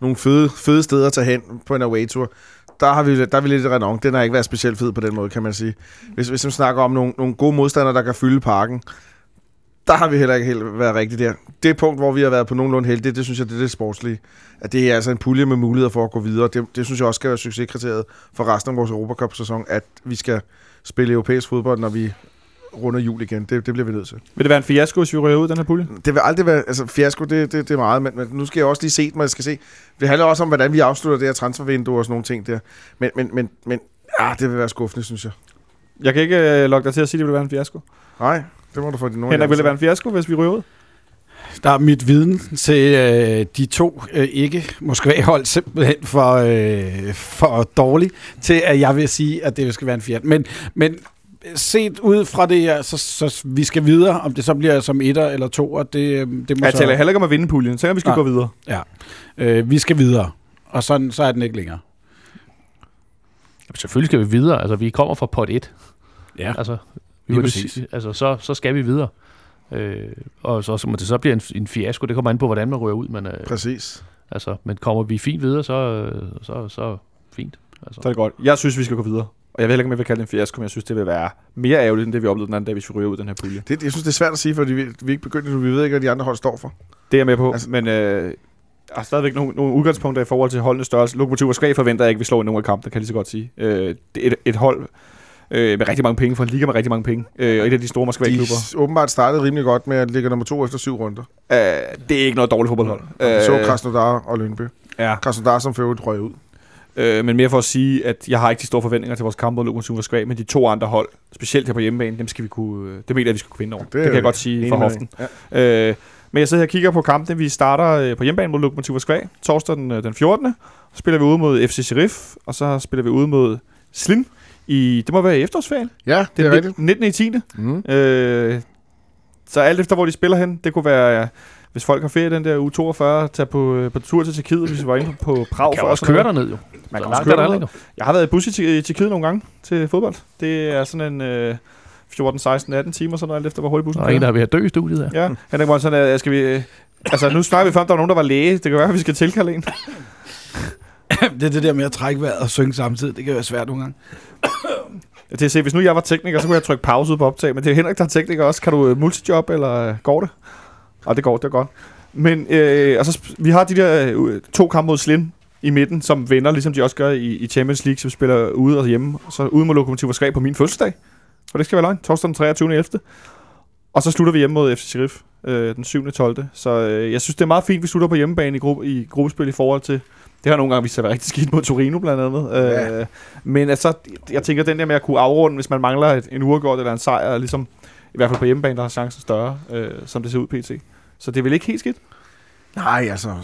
nogle fede, fede steder at tage hen på en away-tour, der har vi, der er vi lidt Renault. Den har ikke været specielt fed på den måde, kan man sige. Hvis, hvis man snakker om nogle, nogle gode modstandere, der kan fylde parken, der har vi heller ikke helt været rigtigt der. Det punkt, hvor vi har været på nogenlunde heldige, det, det synes jeg, det er det sportslige. At det er altså en pulje med muligheder for at gå videre. Det, det synes jeg også skal være succeskriteriet for resten af vores Europacup-sæson, at vi skal spille europæisk fodbold, når vi runder jul igen. Det, det bliver vi nødt til. Vil det være en fiasko, hvis vi ryger ud af den her pulje? Det vil aldrig være, altså fiasko, det, det, det er meget, men, men nu skal jeg også lige se det, man skal se. Det handler også om, hvordan vi afslutter det her transfervindue og sådan nogle ting der. Men, men, men, men ja, det vil være skuffende, synes jeg. Jeg kan ikke øh, lokke dig til at sige, at det vil være en fiasko. Nej, det må du få din nogen. Henrik, vil det være en fiasko, hvis vi ryger ud? der er mit viden til øh, de to øh, ikke Moskva-hold simpelthen for, øh, for dårlig til, at jeg vil sige, at det skal være en Fiat. Men, men set ud fra det her, så, så vi skal videre. Om det så bliver som etter eller toer, det, øh, det må Jeg så... taler heller ikke om at vinde puljen, så kan vi skal Nej. gå videre. Ja. Øh, vi skal videre. Og sådan, så er den ikke længere. Selvfølgelig skal vi videre. Altså, vi kommer fra pot 1. Ja. Altså, vi Lige var præcis. det, altså så, så skal vi videre. Øh, og så, så må det så bliver en, en fiasko. Det kommer an på, hvordan man rører ud. Men, øh, Præcis. altså, men kommer vi fint videre, så, øh, så, så fint. Altså. Så er det godt. Jeg synes, vi skal gå videre. Og jeg ved heller ikke, om jeg vil kalde det en fiasko, men jeg synes, det vil være mere ærgerligt, end det vi oplevede den anden dag, hvis vi ryger ud den her pulje. Det, jeg synes, det er svært at sige, fordi vi, vi er ikke begyndt endnu. Vi ved ikke, hvad de andre hold står for. Det er jeg med på, Altså- men øh, jeg har stadigvæk nogle, nogle udgangspunkter i forhold til holdende størrelse. Lokomotiv og Skag forventer jeg ikke, vi slår i nogen af kampene, kan jeg lige så godt sige. Øh, det er et, et hold øh, med rigtig mange penge, for en liga med rigtig mange penge, øh, og et af de store De Moskva-klubber. s- åbenbart startede rimelig godt med at ligge nummer to efter syv runder. Øh, det er ikke noget dårligt fodboldhold. Øh, så Krasnodar og Lønby. ja. Krasnodar som for øvrigt røg ud. Øh, men mere for at sige, at jeg har ikke de store forventninger til vores kamp mod Lokomotiv Skag, men de to andre hold, specielt her på hjemmebane, dem skal vi kunne, øh, det mener jeg, vi skal kunne vinde over. Det, det kan jeg godt sige fra med hoften. Ja. Øh, men jeg sidder her og kigger på kampene. Vi starter øh, på hjemmebane mod Lokomotiv Skag, torsdag den, øh, den 14. Så spiller vi ude mod FC Sheriff, og så spiller vi ude mod Slim i, det må være i efterårsferien. Ja, det Det er rigtigt. 19. i 10. Mm. Øh, så alt efter, hvor de spiller hen, det kunne være, hvis folk har ferie den der uge 42, tage på, øh, på tur til Tjekkiet, hvis vi var inde på Prag. kan for også køre derned jo. Man kan også køre er der derned. Jeg har været i bus i, Tjekkiet nogle gange til fodbold. Det er sådan en øh, 14, 16, 18 timer, sådan noget, alt efter hvor hurtigt bussen Der er en, der er ved at dø i studiet her. Ja, bare sådan, at skal vi... øh, Altså, nu snakker vi før, om der var nogen, der var læge. Det kan være, at vi skal tilkalde en. det er det der med at trække vejret og synge samtidig. Det kan være svært nogle gange. Til at se, hvis nu jeg var tekniker, så kunne jeg trykke pause ud på optag. Men det er Henrik, der er tekniker også. Kan du øh, multijob, eller øh, går det? Og det går, det er godt. Men øh, og så, sp- vi har de der øh, to kampe mod Slim i midten, som vinder, ligesom de også gør i, i Champions League, som spiller ude og hjemme. Så ude mod Lokomotiv Skag på min fødselsdag. For det skal være løgn. Torsdag den 23. 11. Og så slutter vi hjemme mod FC Sheriff øh, den 7. 12. Så øh, jeg synes, det er meget fint, vi slutter på hjemmebane i, gruppe, i gruppespil i forhold til... Det har nogle gange vist sig at være rigtig skidt mod Torino blandt andet. Ja. Øh, men altså, jeg tænker, den der med at kunne afrunde, hvis man mangler et, en uafgjort eller en sejr, ligesom, i hvert fald på hjemmebane, der har chancen større, øh, som det ser ud pt. Så det er vel ikke helt skidt? Nej, altså...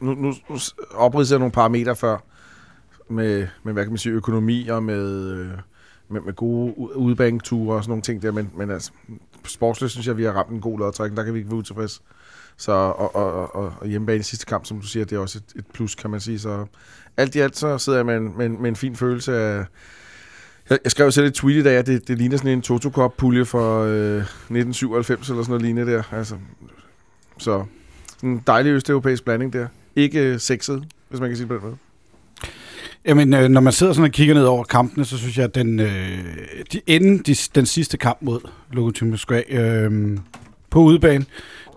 Nu, nu, nu opridser jeg nogle parametre før, med, med hvad kan man sige, økonomi og med, øh, med, med gode udbaneture og sådan nogle ting der, men, men altså, sportsligt synes jeg, vi har ramt en god lodtrækning, der kan vi ikke være utilfreds. Så, og, og, og, og hjemmebane sidste kamp, som du siger, det er også et, et plus, kan man sige. Så alt i alt, så sidder jeg med en, med en, med en fin følelse af... Jeg, jeg skrev selv et tweet i dag, at det, det ligner sådan en Toto Cup-pulje fra øh, 1997 eller sådan noget lignende der. Altså, så en dejlig østeuropæisk blanding der. Ikke øh, sexet, hvis man kan sige det på den måde. Jamen, øh, når man sidder sådan og kigger ned over kampene, så synes jeg, at den, øh, de, inden de, den sidste kamp mod Lokomotiv Moskva øh, på udebane,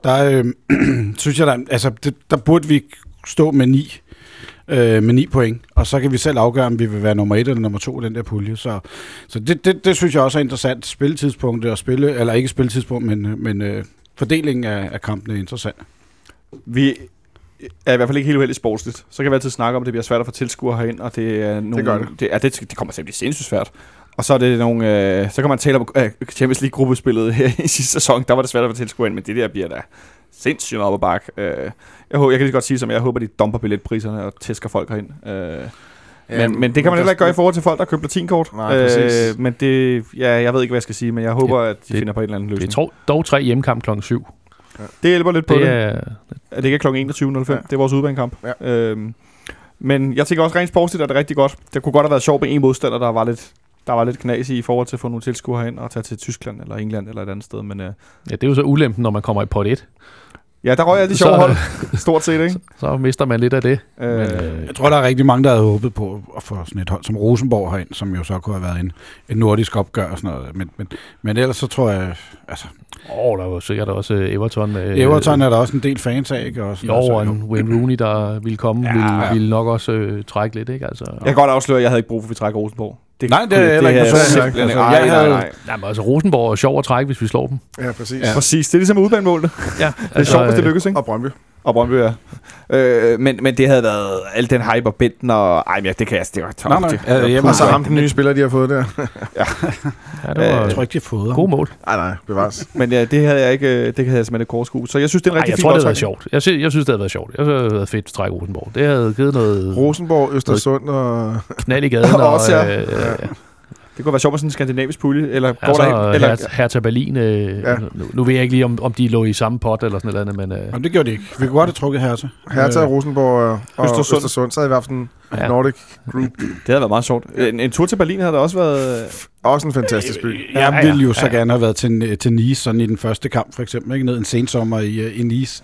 der øh, synes jeg, der, altså, det, der burde vi stå med ni, øh, med ni point, og så kan vi selv afgøre, om vi vil være nummer et eller nummer to i den der pulje. Så, så det, det, det synes jeg også er interessant. Spilletidspunktet og spille, eller ikke spilletidspunkt, men, men øh, fordelingen af, af kampene er interessant. Vi er i hvert fald ikke helt uheldigt sportsligt. Så kan vi altid snakke om, at det bliver svært at få tilskuere herind, og det er nogle, Det gør det. Det, er, det, det kommer til at blive sindssygt svært. Og så er det nogle, øh, så kan man tale om øh, Champions League gruppespillet her i sidste sæson. Der var det svært at få tilskuere ind, men det der bliver da sindssygt meget op ad bakke. Øh, jeg, håber, jeg kan lige godt sige, som jeg håber, de dumper billetpriserne og tæsker folk herind. Øh, men, men det kan man heller ikke gøre i forhold til folk, der køber platinkort. Øh, Nej, præcis. men det, ja, jeg ved ikke, hvad jeg skal sige, men jeg håber, at de det- finder på en eller anden Det er løsning. dog tre hjemmekamp klokken 7. Det hjælper lidt på det. Det er, at det ikke er kl. 21.05. Ja. Ja. Det er vores udbanekamp. Ja. Øhm, men jeg tænker også rent sportsligt er det rigtig godt. Det kunne godt have været sjovt med en modstander, der var lidt, der var lidt knas i i forhold til at få nogle tilskuere herind og tage til Tyskland eller England eller et andet sted. Men øh, ja, det er jo så ulempen, når man kommer i pot 1. ja, der røg alle de Så- sjove hold. Stort set, ikke? Så mister man lidt af det. Øh, Men, øh, Jeg tror, der er rigtig mange, der havde håbet på at få sådan et hold som Rosenborg herind, som jo så kunne have været en, en nordisk opgør og sådan noget. Men, men, men ellers så tror jeg, altså, åh, der var sikkert også øh, Everton med... Everton er der også en del fans af, ikke? Og sådan Jo, noget, så og en Wayne Rooney, der ville komme, Ja, ja, ville, ja. ville nok også øh, trække lidt, ikke? Altså, jeg kan godt afsløre, at jeg havde ikke brug for, at vi trækker Rosenborg. Det, Nej, det er heller ikke personligt. Altså, Nej, nej, havde- nej. Nej, men altså Rosenborg er sjov at trække, hvis vi slår dem. Ja, præcis. Ja. Præcis, det er ligesom udbanemålene. Ja, Det er sjovt, hvis det lykkes, ikke? Og Brøndby. Og Brøndby, ja. Øh, men, men det havde været al den hype og Benten, og ej, men ja, det kan jeg, det var tomt. Nej, nej. Ja, det var jamen, Og så ham den nye spiller, de har fået der. Ja, det var Jeg tror ikke, de har fået god mål. Nej, nej, bevares. Men ja, det havde jeg ikke, øh, det havde jeg simpelthen ikke overskue. Så jeg synes, det er en Ej, rigtig jeg fin tror, det havde sjovt. Jeg synes, jeg synes, det havde været sjovt. Jeg synes, det havde været fedt at trække Rosenborg. Det havde givet noget Rosenborg, Østersund og... knald i gaden. og, Også, ja. øh, øh, Det kunne være sjovt med sådan en skandinavisk pulje, eller går Altså, der eller, Her, Hertha Berlin, øh, Ja. ja. nu, nu ved jeg ikke lige, om, om de lå i samme pot eller sådan noget, men øh, Jamen, det gjorde de ikke. Vi kunne godt have trukket Hertha. Hertha, Øh, Rosenborg og Østersund. Østersund. Østersund. Så havde vi haft en Ja. Nordic Group. det havde været meget sjovt. En, en tur til Berlin havde der også været... Også en fantastisk by. Jeg Ja, ja, ville jo så ja, ja. gerne have været til, til Nice, sådan i den første kamp for eksempel. Ikke? Ned en sensommer i, øh, i Nice.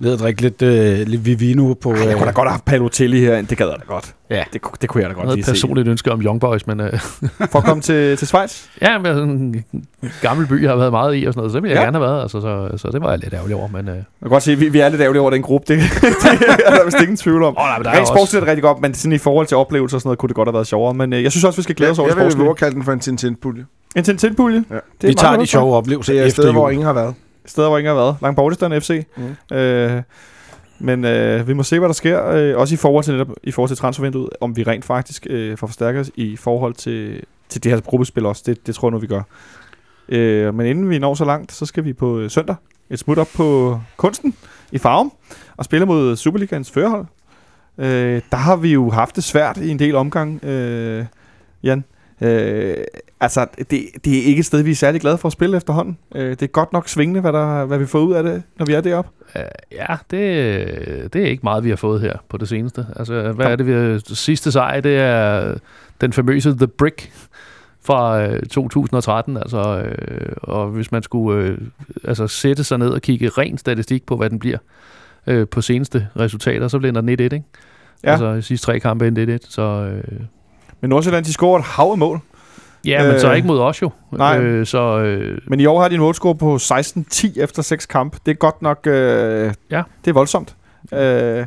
Ned og drikke lidt, øh, lidt Vivino på... Ej, jeg kunne da godt have haft Palotelli her. Det gad jeg da godt. Ja. Det, kunne- det kunne jeg da jeg godt havde lige se. personligt ønske om Young Boys, men øh, For at komme til, til Schweiz. ja, men sådan en gammel by, jeg har været meget i og sådan noget, så det ville jeg Ja. gerne have været, altså, så, så det var jeg lidt ærgerlig over, men... Øh, Jeg kan godt at vi, vi er lidt ærgerlige over den gruppe. Det, det er der vist ingen tvivl om. Åh, nej, men der er Rent også- sportsligt er det rigtig godt, men sådan i forhold til oplevelser og sådan noget, kunne det godt have været sjovere. Men øh, jeg synes også, vi skal glæde os over Jeg, det jeg vil sportslige. at kalde den for en Tintin-pulje. En Tintin-pulje. Ja. Det er vi tager de sjove oplevelser Det er et efter sted, hvor jul. ingen har været. Steder, hvor ingen har været. Langbordistan FC. Mm. Øh, men øh, vi må se, hvad der sker. Øh, også i forhold til, netop, i forhold til transfervinduet. Om vi rent faktisk øh, får forstærket os i forhold til, til det her gruppespil også. Det, det tror jeg nu, vi gør. Øh, men inden vi når så langt, så skal vi på øh, søndag et smut op på kunsten i Farum og spille mod Superligans førerhold. Øh, der har vi jo haft det svært i en del omgang, øh, Jan. Øh, altså, det, det er ikke et sted, vi er særlig glade for at spille efterhånden. Øh, det er godt nok svingende, hvad, der, hvad vi får ud af det, når vi er deroppe. Øh, ja, det, det er ikke meget, vi har fået her på det seneste. Altså, hvad er det, vi har, sidste sejr, det er den famøse The Brick fra øh, 2013. Altså, øh, og hvis man skulle øh, altså, sætte sig ned og kigge ren statistik på, hvad den bliver øh, på seneste resultater, så bliver den 1-1, ikke? Ja. Altså, de sidste tre kampe endte 1-1, så... Øh, Men Nordsjælland, de scorer et hav af mål. ja, men Øh, så ikke mod os jo. nej. Øh, så øh, Men i år har de en målscore på 16-10 efter seks kampe. Det er godt nok... Øh, Ja. Det er voldsomt. Øh, de,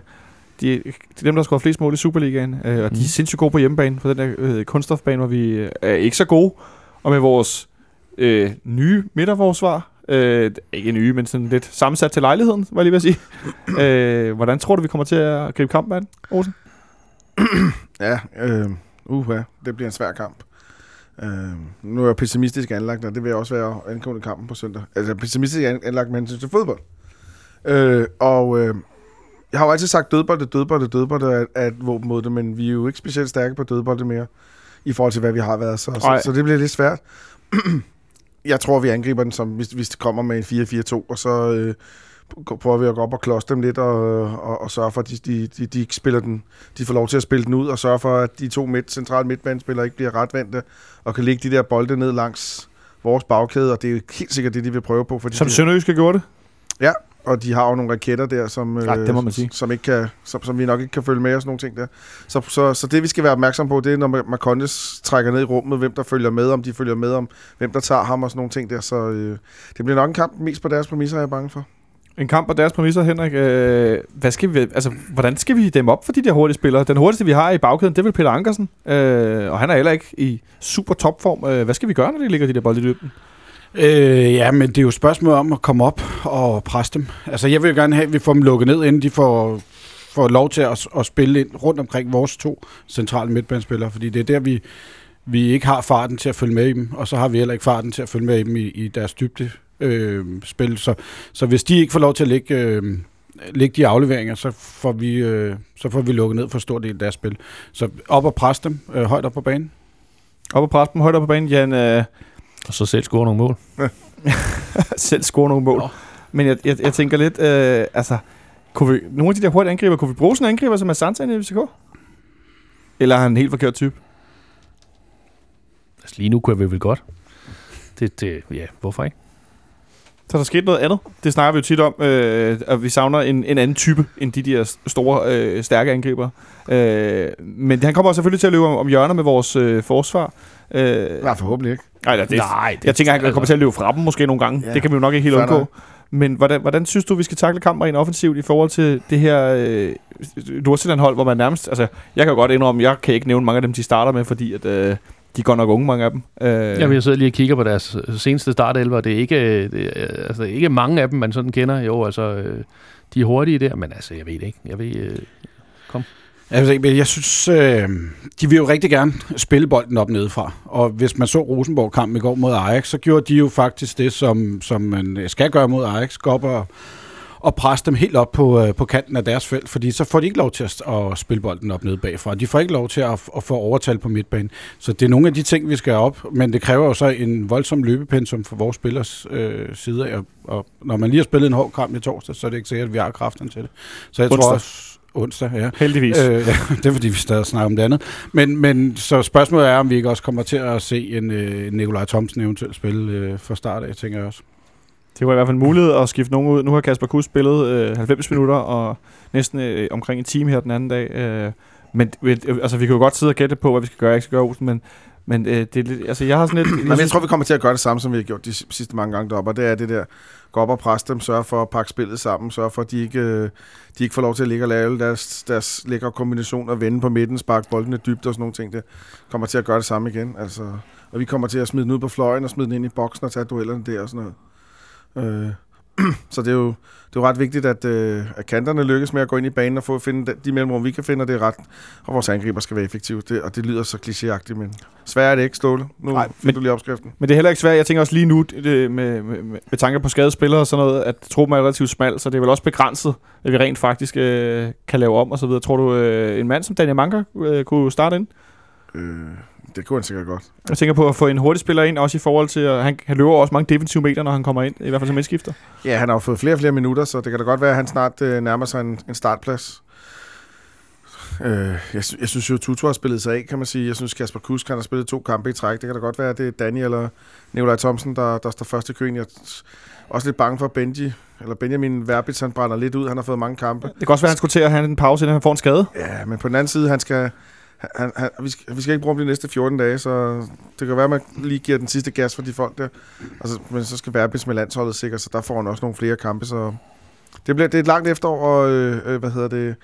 det er dem, der har scoret flest mål i Superligaen. Øh, og de er Mhm. sindssygt gode på hjemmebane. På den der øh, kunststofbane, hvor vi øh, er ikke så gode. Og med vores øh, nye midterforsvar. Øh, ikke nye, men sådan lidt sammensat til lejligheden, var jeg lige ved at sige. øh, hvordan tror du, vi kommer til at gribe kampen an, Olsen? Ja, øh, uha, det bliver en svær kamp. Øh, nu er jeg pessimistisk anlagt, og det vil jeg også være angående kampen på søndag. Altså pessimistisk an- anlagt med hensyn til fodbold. Øh, og øh, jeg har jo altid sagt dødbold, dødbold, dødbold er, er et våben mod det, men vi er jo ikke specielt stærke på dødbold mere, i forhold til hvad vi har været. Så, så, så det bliver lidt svært. jeg tror, vi angriber den, som hvis, hvis det kommer med en 4-4-2, og så øh, prøver vi at gå op og klodse dem lidt, og, og, og sørge for, at de, de, de, de ikke spiller den, de får lov til at spille den ud, og sørge for, at de to midt, centrale midtbanespillere ikke bliver retvendte, og kan lægge de der bolde ned langs vores bagkæde, og det er jo helt sikkert det, de vil prøve på. Fordi Som de, Sønderjyske gjorde det? Og de har jo nogle raketter der, som, Ja, det må man sige. som, ikke kan, som, som vi nok ikke kan følge med og sådan nogle ting der. Så, så, så det, vi skal være opmærksom på, det er, når Marcondes trækker ned i rummet, hvem der følger med, om de følger med, om hvem der tager ham og sådan nogle ting der. Så øh, det bliver nok en kamp mest på deres præmisser, er jeg bange for. En kamp på deres præmisser, Henrik. Øh, hvad skal vi, altså, hvordan skal vi dem op for de der hurtige spillere? Den hurtigste, vi har i bagkæden, det er vel Peter Ankersen. Øh, og han er heller ikke i super topform. Øh, hvad skal vi gøre, når de ligger de der bolde i dybden? Øh, ja, men det er jo et spørgsmål om at komme op og presse dem. Altså, jeg vil jo gerne have, at vi får dem lukket ned, inden de får, får lov til at, at spille ind rundt omkring vores to centrale midtbanespillere, fordi det er der, vi, vi ikke har farten til at følge med i dem, og så har vi heller ikke farten til at følge med i dem i, i deres dybde øh, spil. Så, så hvis de ikke får lov til at lægge, øh, lægge de afleveringer, så får, vi, øh, så får vi lukket ned for stor del af deres spil. Så op og presse dem øh, højt op på banen. Op og presse dem højt op på banen. Jan, øh, og så selv score nogle mål. selv score nogle mål. Nå. Men jeg, jeg, jeg tænker lidt, øh, altså, kunne vi, nogle af de der hurtige angriber, kunne vi bruge sådan en angriber som er Santan i FCK? Eller er han en helt forkert type? Altså, lige nu kunne vi vel godt. Det, det, ja, hvorfor ikke? Så er der sket noget andet. Det snakker vi jo tit om, øh, at vi savner en, en anden type end de der store, øh, stærke angriber. Øh, men han kommer selvfølgelig til at løbe om, om hjørner med vores øh, forsvar. Øh, Nej, forhåbentlig ikke. Nej, det, Nej, det, jeg tænker, han kommer til at løbe fra dem måske nogle gange. Ja, Ja, det kan vi jo nok ikke helt undgå. Men hvordan, hvordan synes du, vi skal takle kampen rent offensivt i forhold til det her øh, Nordsjælland-hold, hvor man nærmest... Altså, jeg kan jo godt indrømme, jeg kan ikke nævne mange af dem, de starter med, fordi at, øh, de er godt nok unge, mange af dem. Øh, Jeg vil sidde lige og kigger på deres seneste startelver. Det er ikke, det er, altså, ikke mange af dem, man sådan kender. Jo, altså, øh, de er hurtige der, men altså, jeg ved det ikke. Jeg ved, øh, Altså, jeg, jeg synes, øh, de vil jo rigtig gerne spille bolden op nedefra. Og hvis man så Rosenborg-kampen i går mod Ajax, så gjorde de jo faktisk det, som, som man skal gøre mod Ajax. Gå op og, og presse dem helt op på, øh, på kanten af deres felt, fordi så får de ikke lov til at, at spille bolden op nede bagfra. De får ikke lov til at, at få overtal på midtbanen. Så det er nogle af de ting, vi skal op, men det kræver jo så en voldsom løbepensum for vores spillers øh, side. Og, og når man lige har spillet en hård kamp i torsdag, så er det ikke sikkert, at vi har kraften til det. Så jeg Onsdag. tror også, onsdag, ja. Heldigvis. Øh, ja, det er fordi, vi stadig snakker om det andet. Men, men så spørgsmålet er, om vi ikke også kommer til at se en øh, Nikolaj Thomsen eventuelt spille øh, fra start af, tænker jeg også. Det var i hvert fald en mulighed at skifte nogen ud. Nu har Kasper Kuss spillet øh, 90 minutter og næsten øh, omkring en time her den anden dag. Øh, men øh, altså, vi kan jo godt sidde og gætte på, hvad vi skal gøre, ikke skal gøre, Olsen, men, men øh, det er lidt, altså, jeg har sådan lidt... Men jeg tror, vi kommer til at gøre det samme, som vi har gjort de sidste mange gange deroppe, og det er det der, gå op og presse dem, sørge for at pakke spillet sammen, sørge for, at de ikke, øh, de ikke får lov til at ligge og lave deres, deres lækre kombinationer, vende på midten, sparke boldene dybt og sådan nogle ting. Det kommer til at gøre det samme igen. Altså, og vi kommer til at smide den ud på fløjen og smide den ind i boksen og tage duellerne der og sådan noget. Øh, så det er jo, det er jo ret vigtigt, at, øh, at kanterne lykkes med at gå ind i banen og få finde de, mellemrum, vi kan finde, og det er ret, og vores angriber skal være effektive. Det, og det lyder så klichéagtigt, men svært er det ikke, Ståle. Nu Nej, Nej, fik men- du lige opskriften. Men det er heller ikke svært. Jeg tænker også lige nu, det, med, med, med, med tanke på skadede spillere og sådan noget, at truppen er relativt smal, så det er vel også begrænset, at vi rent faktisk øh, kan lave om og så videre. Tror du, øh, en mand som Daniel Manker øh, kunne starte ind? Øh, det kunne han sikkert godt. Jeg tænker på at få en hurtig spiller ind, også i forhold til, at han, han løber også mange defensive meter, når han kommer ind, i hvert fald som indskifter. Ja, han har jo fået flere og flere minutter, så det kan da godt være, at han snart øh, nærmer sig en, en startplads. Øh, jeg, jeg synes jo, Tutu har spillet sig af, kan man sige. Jeg synes, Kasper Kusk han har spillet to kampe i træk. Det kan da godt være, at det er Danny eller Nikolaj Thomsen, der, der står først i køen. Jeg er også lidt bange for Benji, eller Benjamin Verbitz, han brænder lidt ud. Han har fået mange kampe. Det kan også være, at han skulle til at have en pause, inden han får en skade. Ja, men på den anden side, han skal, han, han, vi, skal, vi skal ikke bruge ham de næste 14 dage, så det kan være, at man lige giver den sidste gas for de folk der. Altså, men så skal Verbitz med landsholdet sikkert, så der får han også nogle flere kampe, så det, bliver, det er et langt efterår, og øh, øh, hvad hedder det...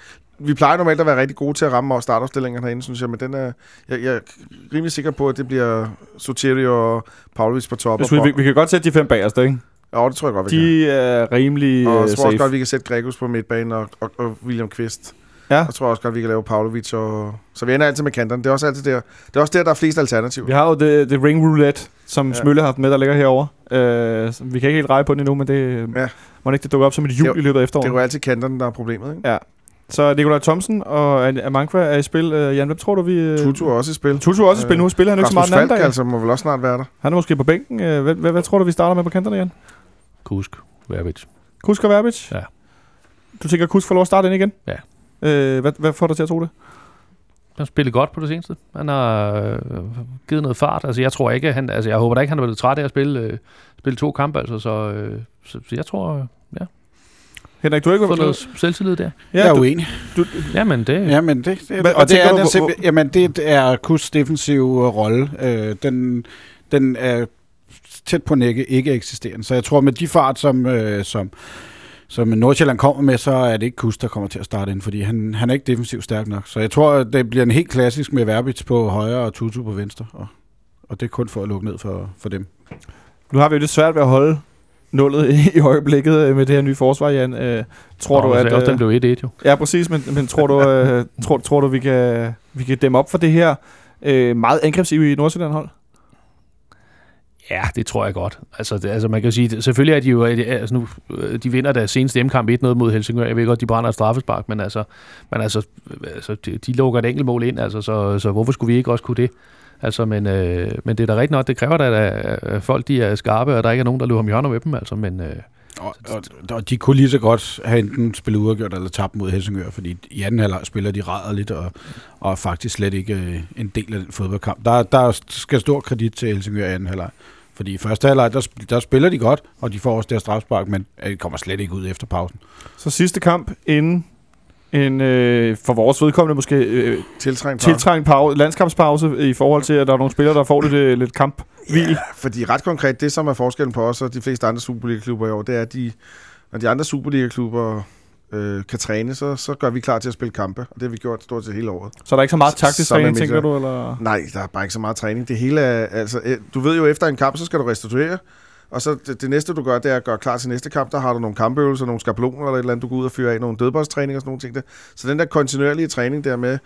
Vi plejer normalt at være rigtig gode til at ramme og startopstillingerne herinde, synes jeg, men den er, jeg, jeg er rimelig sikker på, at det bliver Sotiri og Pavlovic på top. Hvis vi, vi, vi kan godt sætte de fem bagerste, ikke? Ja, det tror jeg godt, vi kan. De er rimelig Og øh, jeg tror safe. også godt, vi kan sætte Gregus på midtbanen og, og, og William Kvist. Ja. Jeg tror også godt, vi kan lave Pavlovic. Og... Så vi ender altid med kanterne. Det er også altid der. Det er også der, der er flest alternativer. Vi har jo det, det ring roulette, som ja. Ja. Smølle har haft med, der ligger herovre. Øh, så vi kan ikke helt reje på den endnu, men det ja. Ja. må ikke det dukke op som et jul Det er i løbet af Det efteråret. er jo altid kanterne, der er problemet. Ikke? Så Nikolaj Thomsen og Amankwa er i spil. Øh, Jan, hvem tror du, vi... Øh, Tutu er også i spil. Tutu er også i spil. Nu spiller han jo ikke så meget den anden dag. altså, må vel også snart være der. Han er måske på bænken. Øh, hvad, hvad, hvad, tror du, vi starter med på kanterne, Jan? Kusk, Verbitz. Kusk og Verbitz? Ja. Du tænker, at Kusk får lov at starte ind igen? Ja. Øh, hvad, hvad får dig til at tro det? Han har spillet godt på det seneste. Han har øh, givet noget fart. Altså, jeg tror ikke, han, altså, jeg håber da ikke, han er blevet træt af at spille, øh, spille to kampe, altså, så, øh, så, så jeg tror, øh, Henrik, du har ikke få noget selvtillid der. Ja, jeg er du, uenig. Jamen, det, Jamen, det, det, Men- og, det er, du, den, hvor- simp- jamen, det er Kus defensive rolle. Øh, den, den er tæt på nække ikke eksisterende. Så jeg tror, med de fart, som, øh, som, som Nordsjælland kommer med, så er det ikke Kus, der kommer til at starte ind, fordi han, han er ikke defensivt stærk nok. Så jeg tror, det bliver en helt klassisk med Verbitz på højre og Tutu på venstre. Og, og det er kun for at lukke ned for, for dem. nu har vi jo lidt svært ved at holde nullet i, øjeblikket øh, med det her nye forsvar, Jan. Øh, tror Nå, du, at... også den Øh, blev 1-1 jo. ja, præcis, men, men tror, du, øh, tror, tror du, vi kan, vi kan dæmme op for det her øh, meget i Nordsjælland-hold? Ja, det tror jeg godt. Altså, det, altså man kan jo sige, selvfølgelig er de jo, altså nu, øh, de vinder deres seneste hjemmekamp 1-0 mod Helsingør. Jeg ved godt, de brænder et straffespark, men altså, men altså, øh, altså de, de lukker et enkelt mål ind, altså, så, så hvorfor skulle vi ikke også kunne det? Altså, men, øh, men det er da rigtigt nok, det kræver da, at, øh, folk de er skarpe, og der ikke er nogen, der løber om hjørner med dem, altså, men øh, Og, og, og de kunne lige så godt have enten spillet uafgjort eller tabt mod Helsingør, fordi i anden halvleg spiller de rædderligt og, og er faktisk slet ikke øh, en del af den fodboldkamp. Der, der skal stor kredit til Helsingør i anden halvleg. Fordi i første halvleg, der, der spiller de godt, og de får også deres strafspark, men øh, de kommer slet ikke ud efter pausen. Så sidste kamp inden en, øh, for vores vedkommende måske øh, Tiltrængt pause. tiltrængt pause, landskampspause i forhold til, at der er nogle spillere, der får lidt, øh, lidt kamp. Ja, fordi ret konkret, det som er forskellen på os og de fleste andre Superliga-klubber i år, det er, at de, når de andre Superliga-klubber øh, kan træne, så, så gør vi klar til at spille kampe, og det har vi gjort stort set hele året. Så er der ikke så meget taktisk er træning, tænker du? Eller? Nej, der er bare ikke så meget træning. Det hele er, altså, øh, du ved jo, efter en kamp, så skal du restituere, Og så det, det næste, du gør, det er at gøre klar til næste kamp. Der har du nogle kampøvelser, nogle skabeloner eller et eller andet, du går ud og fyrer af, nogle dødboldstræning og sådan nogle ting. Der. Så den der kontinuerlige træning der med,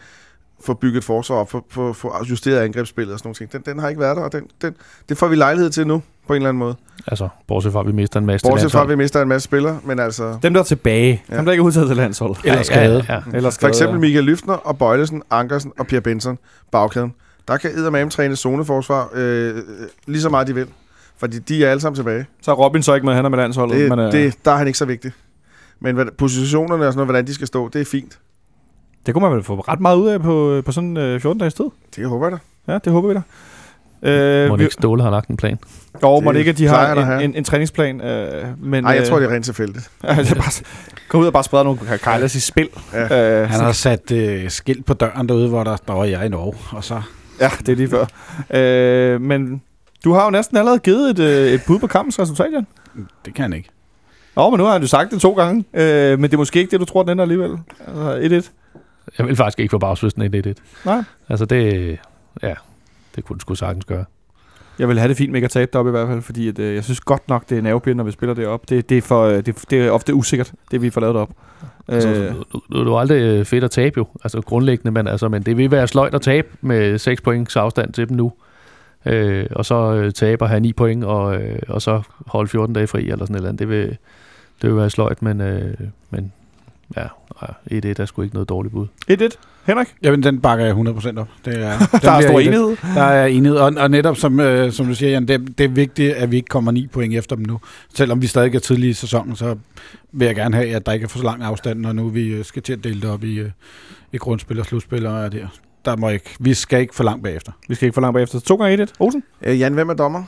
få bygget et forsvar op, få, få, få justeret angrebsspillet og sådan nogle ting, den, den har ikke været der, og den, den, det får vi lejlighed til nu, på en eller anden måde. Altså, bortset fra, at vi mister en masse til Bortset fra, at vi mister en masse spillere, men altså... Dem, der er tilbage. Ja. Ja. Dem, der ikke er udtaget til landsholdet. Eller skade. Ja, ja. Eller For skade, eksempel Michael Lyftner og Bøjlesen, Ankersen og Pierre Benson, bagkæden. Der kan eddermame træne zoneforsvar øh, lige så meget de vil. Fordi de er alle sammen tilbage. Så er Robin så ikke med, han er med landsholdet. Det, men, øh, det, der er han ikke så vigtig. Men hvad, positionerne og sådan noget, hvordan de skal stå, det er fint. Det kunne man vel få ret meget ud af på, på sådan øh, 14 dages tid. Det håber jeg da. Ja, det håber vi da. Øh, Må vi, ikke Ståle har lagt en plan. jo, må Det det ikke, at de har der en, en, en, træningsplan. Øh, men, Nej, jeg øh, tror, det er rent tilfældigt. det er bare, gå ud og bare sprede nogle Kajlas i spil. Ja. Øh, Han har sat øh, skilt på døren derude, hvor der står, jeg er i Norge. Og så Ja, det er lige før. Øh, men du har jo næsten allerede givet et, øh, et bud på kampens resultat, Jan. det kan han ikke. Nå, men nu har han jo sagt det to gange. Øh, men det er måske ikke det, du tror, den ender alligevel. Altså 1-1. Jeg vil faktisk ikke få bagsvist den 1-1. Nej. Altså, det... Ja, det kunne den sgu sagtens gøre. Jeg vil have det fint med ikke at tabe deroppe i hvert fald, fordi at, øh, jeg synes godt nok, det er nervepirrende, når vi spiller det op. Det, det, er for, øh, det, det er ofte usikkert, det vi får lavet op. Altså, Øh, nu er det jo aldrig øh, fedt at tabe jo, altså grundlæggende, men, altså, men det vil være sløjt at tabe med 6 points afstand til dem nu. Øh, og så øh, tabe og have 9 point, og, øh, og så holde 14 dage fri, eller sådan et eller andet. Det vil, det vil være sløjt, men, øh, men ja, nej, 1-1 er sgu ikke noget dårligt bud. 1-1. Henrik? Jamen, den bakker jeg 100% op. Det er, Der er stor enighed. Der er enighed, og, og netop som, øh, som du siger, Jan, det, det er vigtigt, at vi ikke kommer 9 point efter dem nu. Selvom vi stadig er tidlige i sæsonen, så vil jeg gerne have, at der ikke er for så lang afstand, når nu vi øh, skal til at dele det op i, øh, i grundspil og slutspil. Og det, der må ikke, vi skal ikke for langt bagefter. Vi skal ikke for langt bagefter. To gange 1-1. Olsen? Øh, Jan, hvem er dommer?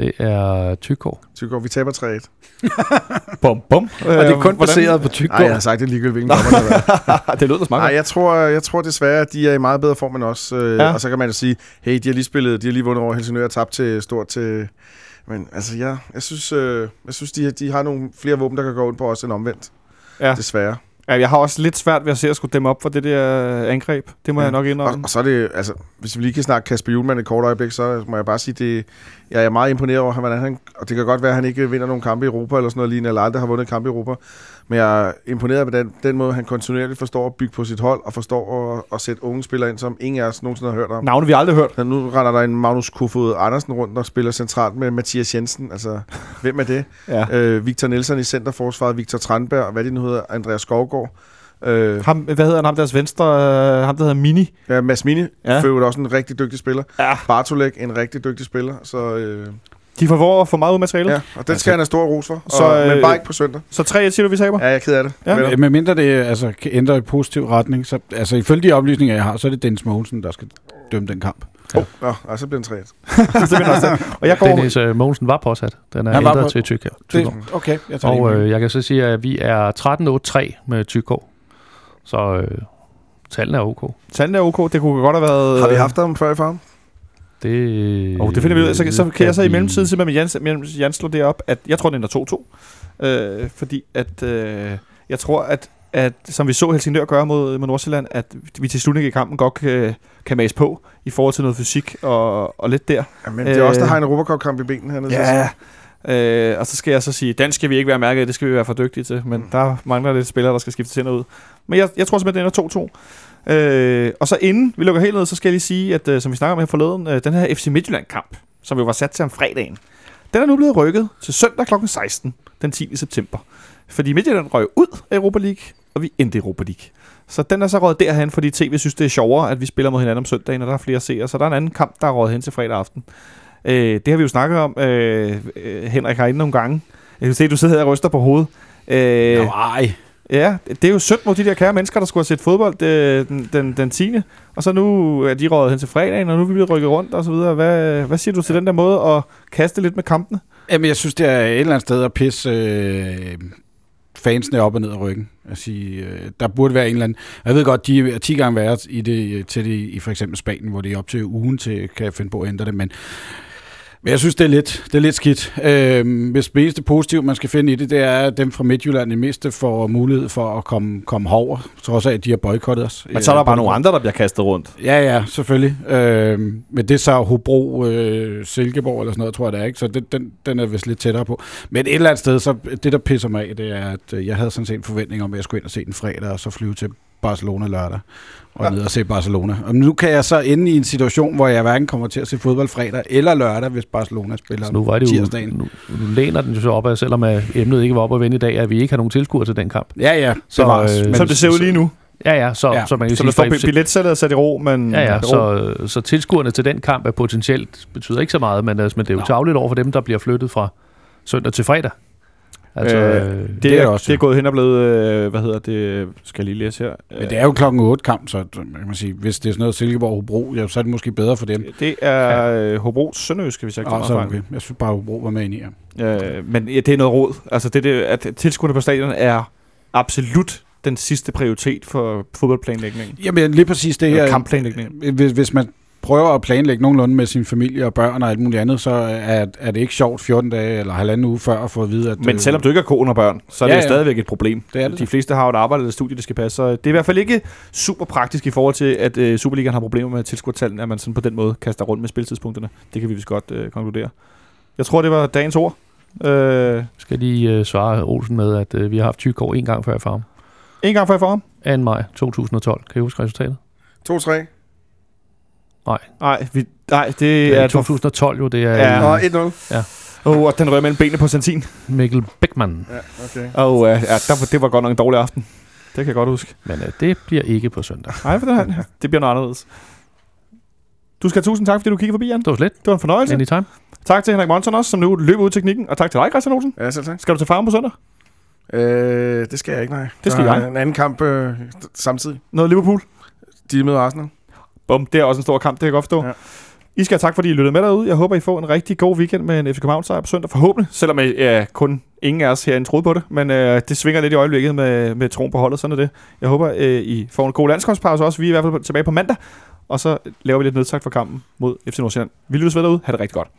Det er Tykår. Tykker, vi taber 3-1. Bum, bum. Og det er kun baseret på Nej, Tyggaard. jeg har sagt det ligegyldigt, hvilken dommer det er. det lyder da smart. Nej, jeg tror, jeg tror desværre, at de er i meget bedre form end os. Øh, ja. Og så kan man jo sige, hey, de har lige spillet, de har lige vundet over Helsingør og tabt til stort til... Men altså, ja, jeg synes, øh, jeg synes de, de har nogle flere våben, der kan gå ind på os end omvendt. Ja. Desværre. Ja, jeg har også lidt svært ved at se at skulle dem op for det der angreb. Det må Ja. jeg nok Og, indrømme. og så er det, altså, hvis vi lige kan snakke Kasper Julemand et kort øjeblik, så må jeg bare sige, det, jeg er meget imponeret over, hvordan han, og det kan godt være, at han ikke vinder nogen kampe i Europa, eller sådan noget lignende, eller aldrig har vundet en kamp i Europa, men jeg er imponeret på den, den måde, han kontinuerligt forstår at bygge på sit hold, og forstår at, at sætte unge spillere ind, som ingen af os nogensinde har hørt om. Navne, vi aldrig hørt. Så nu render der en Magnus Kofod Andersen rundt og spiller centralt med Mathias Jensen. Altså, hvem er det? Ja. Øh, Victor Nielsen i centerforsvaret, Victor Tranberg, hvad det nu hedder, Andreas Skovgaard. Øh, Ham, hvad hedder han? Ham deres venstre, øh, ham der hedder Mini. ja, Mads Mini, Ja. for også en rigtig dygtig spiller. Ja. Bartolek, en rigtig dygtig spiller. Så, øh, De får for, for meget ud materialet. ja, og den Altså- skal han have stor ros for. Så, Så, og, men øh, bare ikke på søndag. Så 3-1 siger du, vi taber? Ja, jeg er ked af det. Ja. Men mindre det altså, kan ændre i positiv retning, så altså, ifølge de oplysninger, jeg har, så er det Dennis Mogensen, der skal dømme den kamp. Nå, og så bliver den 3 det mener også det. Og jeg går... Dennis øh, Mogensen var påsat. Den er Han ændret på- til Tykår. Det, okay, jeg tager Og øh, jeg kan så sige, at vi er 13-8-3 med Tykår. Så øh, tallene er ok. Tanden er ok. Det kunne godt have været... Har vi haft ham før i farm? Det, Og det finder vi ud af. Så, så kan jeg så i mellemtiden simpelthen med Jans, mellem Jans slår det op, at jeg tror, den er 2-2. Øh, fordi at øh, jeg tror, at, at som vi så Helsingør gøre mod, mod Nordsjælland, at vi til slutningen i kampen godt kan, kan mase på i forhold til noget fysik og, og lidt der. Ja, men det er også der Øh, har en Europacup-kamp i benene hernede. Ja. Øh, og så skal jeg så sige, den skal vi ikke være mærket det skal vi være for dygtige til. Men Mm. der mangler lidt spillere, der skal skifte tænder ud. Men jeg, jeg tror simpelthen, den er 2-2. Øh, og så inden vi lukker helt ned, så skal jeg lige sige, at øh, som vi snakker om her forleden, øh, den her FC Midtjylland-kamp, som jo var sat til om fredagen, den er nu blevet rykket til søndag kl. 16, den 10. september. Fordi Midtjylland røg ud af Europa League, og vi endte i Europa League. Så den er så røget derhen, fordi TV synes, det er sjovere, at vi spiller mod hinanden om søndagen, og der er flere seere. Så der er en anden kamp, der er røget hen til fredag aften. Øh, det har vi jo snakket om. Øh, øh, Henrik har inde nogle gange. Jeg kan se, at du sidder her og ryster på hovedet. Øh, Nå, ej. Ja, det er jo synd mod de der kære mennesker, der skulle have set fodbold øh, den, den, den 10. Og så nu er de røget hen til fredagen, og nu er vi blevet rykket rundt og så videre. Hvad, hvad siger du til den der måde at kaste lidt med kampene? Jamen, jeg synes, det er et eller andet sted at pisse øh, fansene op og ned af ryggen. At sige, øh, der burde være en eller anden... Jeg ved godt, de er 10 gange værre i det, øh, til det i for eksempel Spanien, hvor det er op til ugen til, kan jeg finde på at ændre det, men men jeg synes, det er lidt, det er lidt skidt. Øh, hvis det eneste positive, man skal finde i det, det er, at dem fra Midtjylland i mindste får mulighed for at komme, komme herover, trods af, at de har boykottet os. Men så er der bare nogle andre, der bliver kastet rundt. Ja, ja, selvfølgelig. Øh, men det er så Hobro, øh, Silkeborg eller sådan noget, tror jeg det er, ikke? Så det, den, den er vist lidt tættere på. Men et eller andet sted, så det der pisser mig af, det er, at øh, jeg havde sådan set en forventning om, at jeg skulle ind og se den fredag, og så flyve til Barcelona lørdag og ja. ned og se Barcelona. Og nu kan jeg så ende i en situation, hvor jeg hverken kommer til at se fodbold fredag eller lørdag, hvis Barcelona spiller Så nu var det jo, tirsdagen. nu, nu læner den jo så op af, selvom emnet ikke var op at vende i dag, at vi ikke har nogen tilskuere til den kamp. Ja, ja, Så, bevares. øh, Men- Som det ser ud lige nu. Ja, ja, så, Ja, så man kan Så sige, der står billetsalget sat i ro, men... Ja, ja, ro. så, så tilskuerne til den kamp er potentielt, betyder ikke så meget, men, altså, men det er jo tavligt over for dem, der bliver flyttet fra søndag til fredag. Altså, Øh, øh, Det, det er, også, det er gået hen og blevet, øh, hvad hedder det, skal jeg lige læse her. Men det er jo klokken 8 kamp, så man kan sige, hvis det er sådan noget Silkeborg Hobro, ja, så er det måske bedre for dem. Det er øh, Hobro Sønderjyske, hvis jeg ikke tager okay. Jeg synes bare, Hobro var med ind i her. Øh, men ja, det er noget råd. Altså, det, det, at tilskuerne på stadion er absolut den sidste prioritet for fodboldplanlægningen. Jamen lige præcis det her. kampplanlægningen. Hvis, hvis man prøver at planlægge nogenlunde med sin familie og børn og alt muligt andet, så er, er det ikke sjovt 14 dage eller halvanden uge før at få at vide, at... Men øh, selvom du ikke har kone og børn, så er det Ja, jo ja. stadigvæk et problem. Det er det De fleste har jo et arbejde eller et studie, det skal passe. Så det er i hvert fald ikke super praktisk i forhold til, at øh, Superligaen har problemer med tilskuertallene, at man sådan på den måde kaster rundt med spiltidspunkterne. Det kan vi vist godt øh, konkludere. Jeg tror, det var dagens ord. Øh, skal lige øh, svare Olsen med, at øh, vi har haft Tygård en gang før i farm. en gang før får ham. 2. maj 2012. Kan I huske resultatet? 2-3. Nej, vi, nej, det Det er... er 2012 jo, det er Ja. ja. Nå, 1-0. Åh, oh, den rører mellem benene på Santin. Mikkel Beckmann. Ja, okay. Åh, oh, ja, ja der, det var godt nok en dårlig aften. Det kan jeg godt huske. Men øh, det bliver ikke på søndag. Nej, for det, her, det bliver noget anderledes. Du skal have tusind tak, fordi du kiggede forbi, Jan. Det var slet. Det var en fornøjelse. Anytime. Tak til Henrik Monson også, som nu løber ud i teknikken. Og tak til dig, Christian Olsen. Ja, selv tak. Skal du til farven på søndag? Øh, det skal jeg ikke, nej. Det skal Der jeg. En anden kamp øh, samtidig. Noget Liverpool? De møder Arsenal. Bum, det er også en stor kamp, det kan jeg godt forstå. Ja. Ja. I skal have tak, fordi I lyttede med derude. Jeg håber, I får en rigtig god weekend med en FC København sejr på søndag. Forhåbentlig, selvom øh, kun ingen af os herinde troede på det. Men øh, det svinger lidt i øjeblikket med, med troen på holdet. Sådan er det. Jeg håber, øh, I får en god landskampspause også. Vi er i hvert fald tilbage på mandag. Og så laver vi lidt nedsagt for kampen mod FC Nordsjælland. Vi lyttes ved derude. Ha' det rigtig godt.